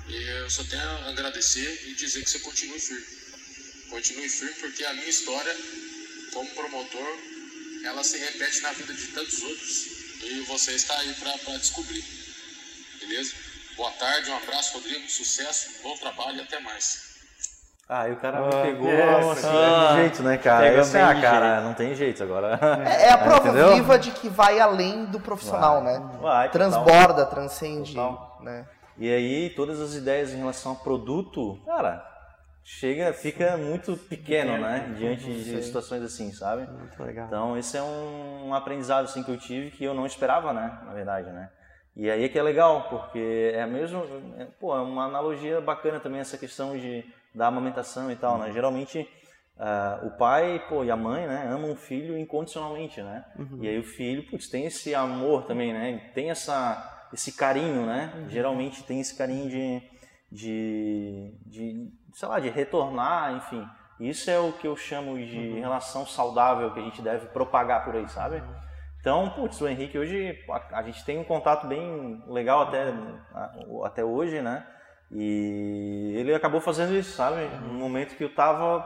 Eu só tenho a agradecer e dizer que você continue firme. Continue firme porque a minha história como promotor, ela se repete na vida de tantos outros e você está aí para descobrir. Beleza? Boa tarde, um abraço, Rodrigo, sucesso, bom trabalho e até mais. Ah, e o cara Ah, me pegou essa assim, aqui. de jeito, né, cara? Sei, bem ah, cara, não tem jeito agora. É, é a prova Entendeu? viva de que vai além do profissional, né? Vai, total. Transborda, transcende, Total. né? E aí, todas as ideias em relação ao produto, cara, chega, fica muito pequeno, né? Diante de situações assim, sabe? Muito legal. Então, esse é um, um aprendizado assim, que eu tive que eu não esperava, né? Na verdade, né? E aí é que é legal, porque é mesmo, é, pô, é uma analogia bacana também essa questão de da amamentação e tal, né? Geralmente ah, o pai, pô, e a mãe, né, amam o filho incondicionalmente, né? E aí o filho, putz, tem esse amor também, né? Tem essa esse carinho, né? Geralmente tem esse carinho de, de, de, sei lá, de retornar, enfim. Isso é o que eu chamo de relação saudável que a gente deve propagar por aí, sabe? Então, putz, o Henrique hoje, a, a gente tem um contato bem legal até, até hoje, né? E ele acabou fazendo isso, sabe? Num momento que eu tava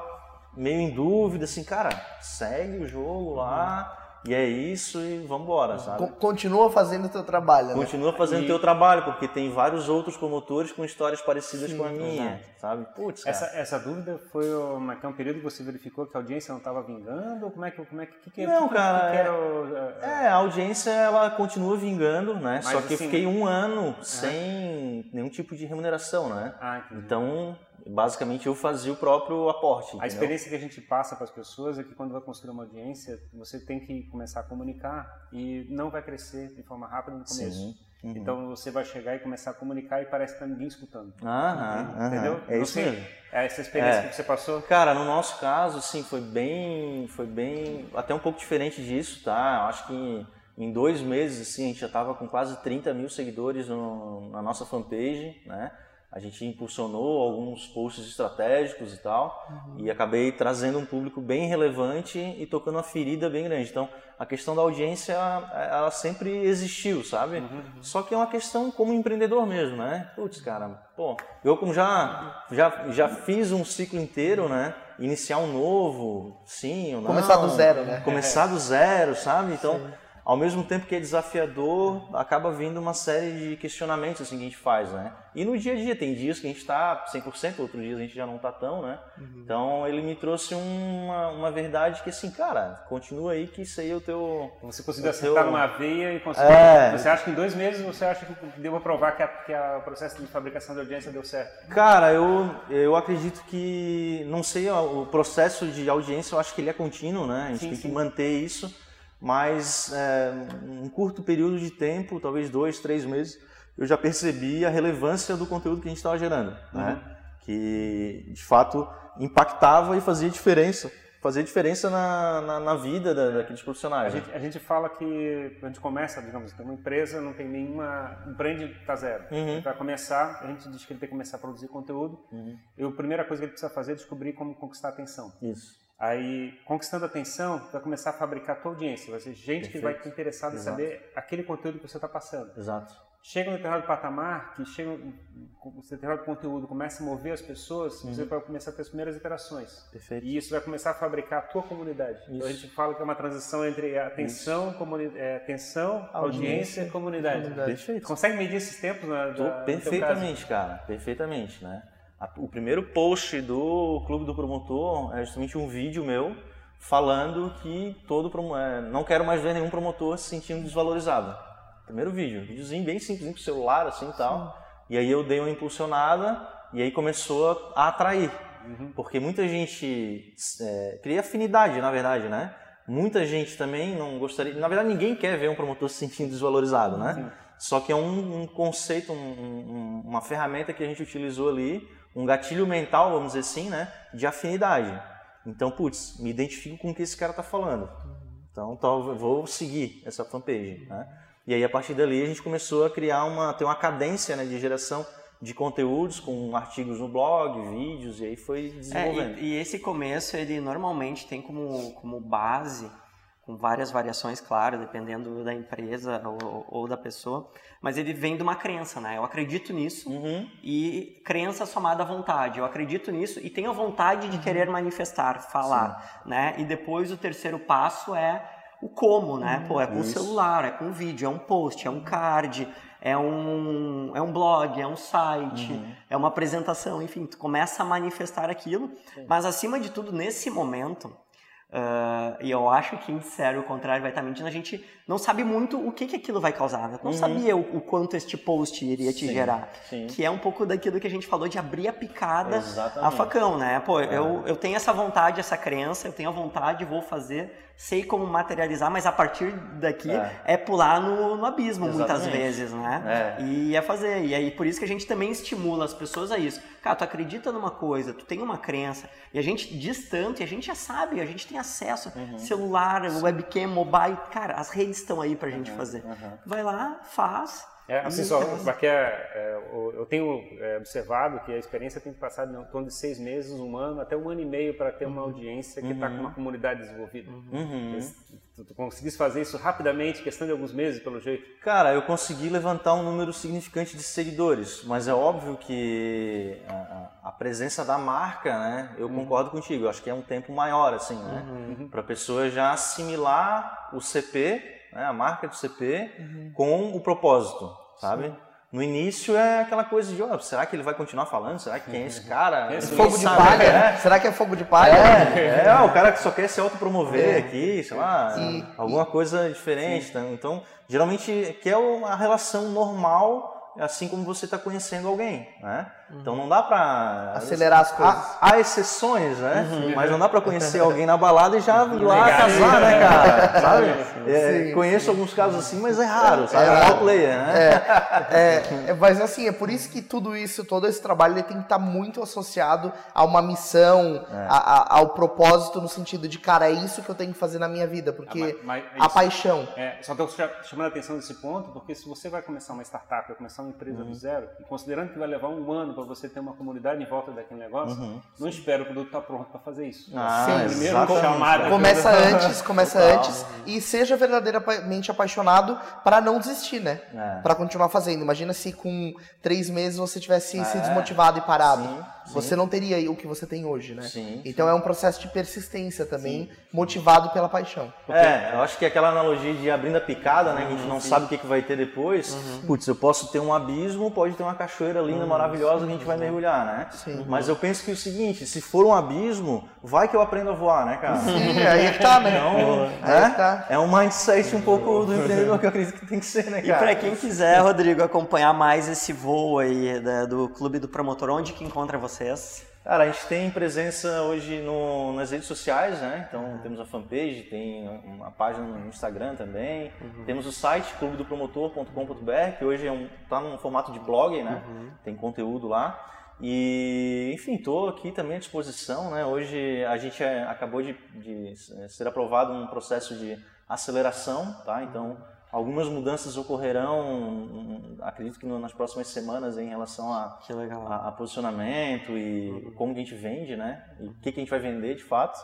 meio em dúvida, assim, cara, segue o jogo lá, e é isso, e vambora, sabe? Con- Continua fazendo o teu trabalho, né? Continua fazendo o teu trabalho, porque tem vários outros promotores com histórias parecidas com a minha, sabe? Putz. Essa, essa dúvida foi o, mas que é um período que você verificou que a audiência não estava vingando? Como é que, como é que, que, que Não, que- cara, que é- era o, É, a audiência ela continua vingando, né? Mas, Só que eu assim, fiquei um ano sem nenhum tipo de remuneração, né? Ah, entendi. Então, basicamente eu fazia o próprio aporte. A entendeu? experiência que a gente passa para as pessoas é que quando vai construir uma audiência, você tem que começar a comunicar e não vai crescer de forma rápida no começo. Sim. Uhum. Então você vai chegar e começar a comunicar e parece que tá ninguém escutando. Aham, aham. Entendeu? É isso mesmo. É essa experiência É. que você passou? Cara, no nosso caso, sim, foi bem, foi bem, até um pouco diferente disso, tá? Eu acho que em dois meses, assim, a gente já tava com quase 30 mil seguidores no- na nossa fanpage, né? A gente impulsionou alguns posts estratégicos e tal, e acabei trazendo um público bem relevante e tocando uma ferida bem grande. Então, a questão da audiência, ela sempre existiu, sabe? Só que é uma questão como empreendedor mesmo, né? Putz, cara, pô, eu como já, já, já fiz um ciclo inteiro, né? iniciar um novo, sim ou não. Começar do zero, né? Começar do zero, sabe? Então, ao mesmo tempo que é desafiador, acaba vindo uma série de questionamentos assim que a gente faz, né? E no dia a dia, tem dias que a gente está 100%, outros dias a gente já não está tão, né? Uhum. Então ele me trouxe uma, uma verdade que assim, cara, continua aí que isso aí é o teu... Você conseguiu o acertar teu- numa veia e conseguiu. É. Você acha que em dois meses você acha que deu pra provar que, a- que o processo de fabricação de audiência deu certo? Cara, eu, eu acredito que, não sei, o processo de audiência, eu acho que ele é contínuo, né? A gente Sim, tem sim. que manter isso, mas é, um curto período de tempo, talvez dois, três meses, eu já percebi a relevância do conteúdo que a gente estava gerando, né? Uhum. Que, de fato, impactava e fazia diferença. Fazia diferença na, na, na vida da- daqueles A profissionais. né? gente, a gente fala que quando a gente começa, digamos, tem uma empresa, não tem nenhuma. O brand está zero. Uhum. Para começar, a gente diz que ele tem que começar a produzir conteúdo. Uhum. E a primeira coisa que ele precisa fazer é descobrir como conquistar a atenção. Isso. Aí, conquistando a atenção, vai começar a fabricar a tua audiência. Vai ser gente que vai estar interessada em saber aquele conteúdo que você está passando. Exato. Chega um determinado patamar, que chega um determinado conteúdo, começa a mover as pessoas, Uhum. você vai começar a ter as primeiras interações. Perfeito. E isso vai começar a fabricar a tua comunidade. Então a Isso. gente fala que é uma transição entre atenção, comuni é, atenção audiência e comunidade. Perfeito. Consegue medir esses tempos Tô da, no perfeitamente, cara, perfeitamente, né? O primeiro post do Clube do Promotor é justamente um vídeo meu falando que todo é, não quero mais ver nenhum promotor se sentindo desvalorizado. Primeiro vídeo, videozinho bem simples, com celular assim e tal. E aí eu dei uma impulsionada e aí começou a atrair. Porque muita gente é, cria afinidade, na verdade, né? Muita gente também não gostaria. Na verdade, ninguém quer ver um promotor se sentindo desvalorizado, né? Só que é um, um conceito, um- um- uma ferramenta que a gente utilizou ali, um gatilho mental, vamos dizer assim, né? De afinidade. Então, putz, me identifico com o que esse cara tá falando. Então, tal, vou seguir essa fanpage, né? E aí, a partir dali, a gente começou a criar uma, ter uma cadência né, de geração de conteúdos com artigos no blog, vídeos, e aí foi É, desenvolvendo. e, e esse começo, ele normalmente tem como, como base, com várias variações, claro, dependendo da empresa ou, ou da pessoa, mas ele vem de uma crença, né? Eu acredito nisso Uhum. e crença somada à vontade. Eu acredito nisso e tenho a vontade de querer manifestar, falar, né? E depois o terceiro passo é o como, né? Pô, é com o celular, é com o vídeo, é um post, é um card, é um, é um blog, é um site, Uhum. é uma apresentação, enfim, tu começa a manifestar aquilo, mas acima de tudo, nesse momento, ah, e eu acho que em sério o contrário vai estar mentindo, a gente não sabe muito o que, que aquilo vai causar, né? Não Uhum. sabia o, o quanto este post iria te Sim, gerar. sim. Que é um pouco daquilo que a gente falou de abrir a picada Exatamente. a facão, né? Pô, eu, eu tenho essa vontade, essa crença, eu tenho a vontade, vou fazer, sei como materializar, mas a partir daqui é, É. pular no, no abismo muitas Exatamente. vezes, né? É. E é fazer. E aí por isso que a gente também estimula as pessoas a isso. Cara, tu acredita numa coisa, tu tem uma crença, e a gente diz tanto, e a gente já sabe, a gente tem acesso, Uhum. celular, webcam, mobile, cara, as redes estão aí pra gente fazer. uhum. Vai lá, faz. É, assim, só, porque é, o- eu tenho é, observado que a experiência tem que passar em torno de seis meses, um ano, até um ano e meio para ter uma audiência que está com uma comunidade desenvolvida. Uhum. Tu, tu conseguisse fazer isso rapidamente, questão de alguns meses, pelo jeito? Cara, eu consegui levantar um número significante de seguidores, mas é óbvio que a, a- presença da marca, né? Eu concordo contigo. Eu acho que é um tempo maior, assim, né? Para a pessoa já assimilar o CP, né? a marca do CP, com o propósito, sabe? No início é aquela coisa de, ó, será que ele vai continuar falando? Será que quem é esse (laughs) cara? Esse Fogo de palha? É. Será que é fogo de palha? É, é, o cara que só quer se autopromover aqui, sei lá, E- alguma coisa diferente. tá? Então, geralmente quer uma relação normal, assim como você está conhecendo alguém, né? Então não dá pra... Acelerar as coisas. Há, há exceções, né? Mas não dá pra conhecer alguém na balada e já ir (laughs) lá casar, né, cara? (laughs) Sabe? É, Sim, conheço alguns casos assim, mas é raro, sabe? É raro player, né? (laughs) É, é, mas assim, é por isso que tudo isso, todo esse trabalho, ele tem que estar muito associado a uma missão, É. a- a- ao propósito, no sentido de, cara, é isso que eu tenho que fazer na minha vida, porque Ah, mas- mas a paixão. É, só estou chamando a atenção desse ponto, porque se você vai começar uma startup, vai começar uma empresa do zero, e considerando que vai levar um ano para você ter uma comunidade em volta daquele negócio, não espera o produto estar pronto para fazer isso. Ah, Sim, primeiro exatamente. chamada. Começa (laughs) antes, começa Total. antes e seja verdadeiramente apaixonado para não desistir, né? É. Pra continuar fazendo. Imagina se com três meses você tivesse se É. desmotivado e parado. Sim. Você não teria o que você tem hoje, né? Sim, Então é um processo de persistência também, motivado pela paixão. É, eu acho que é aquela analogia de abrindo a picada, né? Que a gente não sabe o que, que vai ter depois. Putz, eu posso ter um abismo, pode ter uma cachoeira linda, maravilhosa que a gente vai mergulhar, né? Sim. Mas eu penso que é o seguinte, se for um abismo, vai que eu aprendo a voar, né, cara? Sim, aí é que tá, né? Então, Aí né? que tá. É um mindset um pouco do empreendedor que eu acredito que tem que ser, né, E cara? pra quem quiser, Rodrigo, acompanhar mais esse voo aí da- do Clube do Promotor, onde que encontra Cara, a gente tem presença hoje no- nas redes sociais, né? Então temos a fanpage, tem uma página no Instagram também. Temos o site clubedopromotor.com.br, que hoje é um, tá num formato de blog, né? Tem conteúdo lá. E, enfim, estou aqui também à disposição, né? Hoje a gente é- acabou de, de ser aprovado um processo de aceleração, tá? Então algumas mudanças ocorrerão, hum, acredito que nas próximas semanas em relação a a, a posicionamento e como que a gente vende, né? E o que, que a gente vai vender de fato.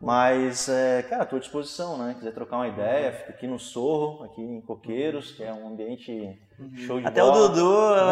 Mas, é, cara, estou à disposição, né? Quiser trocar uma ideia, fica aqui no Sorro, aqui em Coqueiros, que é um ambiente show de Até o bola. Dudu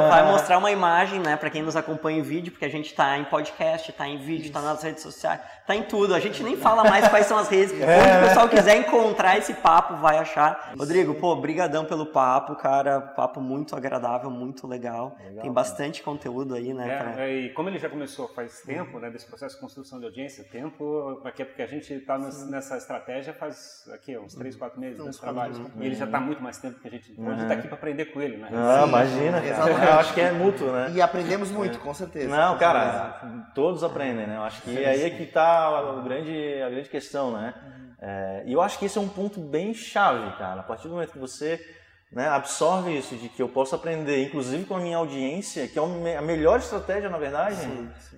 vai mostrar uma imagem, né, pra quem nos acompanha em vídeo, porque a gente tá em podcast, tá em vídeo, tá nas redes sociais, tá em tudo. A gente nem fala mais quais são as redes. (laughs) Onde o pessoal quiser encontrar esse papo, vai achar. Rodrigo, pô, brigadão pelo papo, cara. Papo muito agradável, muito legal. Tem bastante conteúdo aí, né, pra- É, e como ele já começou faz tempo, né, desse processo de construção de audiência, tempo, aqui é porque a gente está nessa estratégia faz aqui, uns 3, 4 meses nesse trabalho. E ele já está muito mais tempo que a gente. Então a gente está aqui para aprender com ele, né? Ah, Sim, imagina, cara. Eu acho que é mútuo, né? E aprendemos muito, com certeza. Não, cara, todos aprendem, né? Eu acho que aí é que tá a grande, a grande questão, né? É, e eu acho que esse é um ponto bem chave, cara. A partir do momento que você né, absorve isso, de que eu posso aprender, inclusive com a minha audiência, que é a melhor estratégia, na verdade,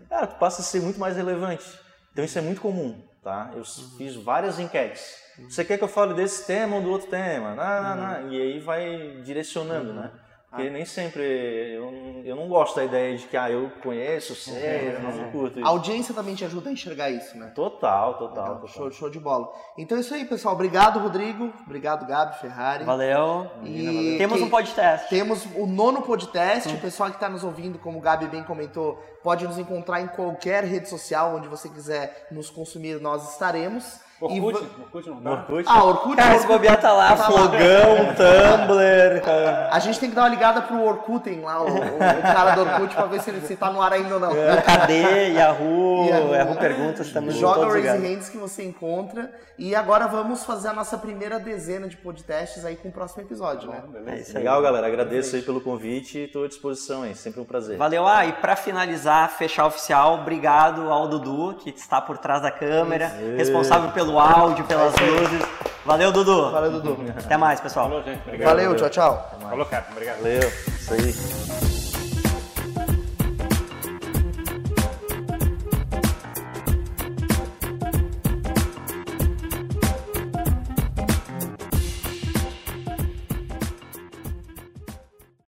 cara, tu passa a ser muito mais relevante. Então isso é muito comum, tá? Eu fiz várias enquetes. Você quer que eu fale desse tema ou do outro tema? Não, não, não. E aí vai direcionando, né? Porque nem sempre eu, eu não gosto da ideia de que ah, eu conheço, sei, eu não curto A isso. audiência também te ajuda a enxergar isso, né? Total, total, Legal, total. Show, show de bola. Então é isso aí, pessoal. Obrigado, Rodrigo. Obrigado, Gabi, Ferrari. Valeu. E Temos um podcast. Temos o nono podcast. O pessoal que está nos ouvindo, como o Gabi bem comentou, pode nos encontrar em qualquer rede social onde você quiser nos consumir, nós estaremos. E Orkut, va- Orkut não dá. Orkut. Ah, Orkut. Cara, esse Orkut. bobear tá lá, Tá lá. flogão, (laughs) Tumblr. cara. A gente tem que dar uma ligada pro Orkuten lá, o, o- cara do Orkut, pra ver se ele se tá no ar ainda ou não. KD, Yahoo, (laughs) Yahoo. Yahoo Perguntas, estamos em Joga o Raise. Hands que você encontra. E agora vamos fazer a nossa primeira dezena de podcasts aí com o próximo episódio, né? É isso. Legal, galera. Agradeço aí pelo convite e estou à disposição aí. Sempre um prazer. Valeu. Ah, e pra finalizar, fechar oficial, obrigado ao Dudu, que está por trás da câmera, responsável pelo áudio, pelas luzes. Valeu, Dudu. Valeu, Dudu. Até mais, pessoal. Falou, gente. Obrigado. Valeu, tchau, tchau. Falou, cara. Obrigado. Valeu. Isso aí.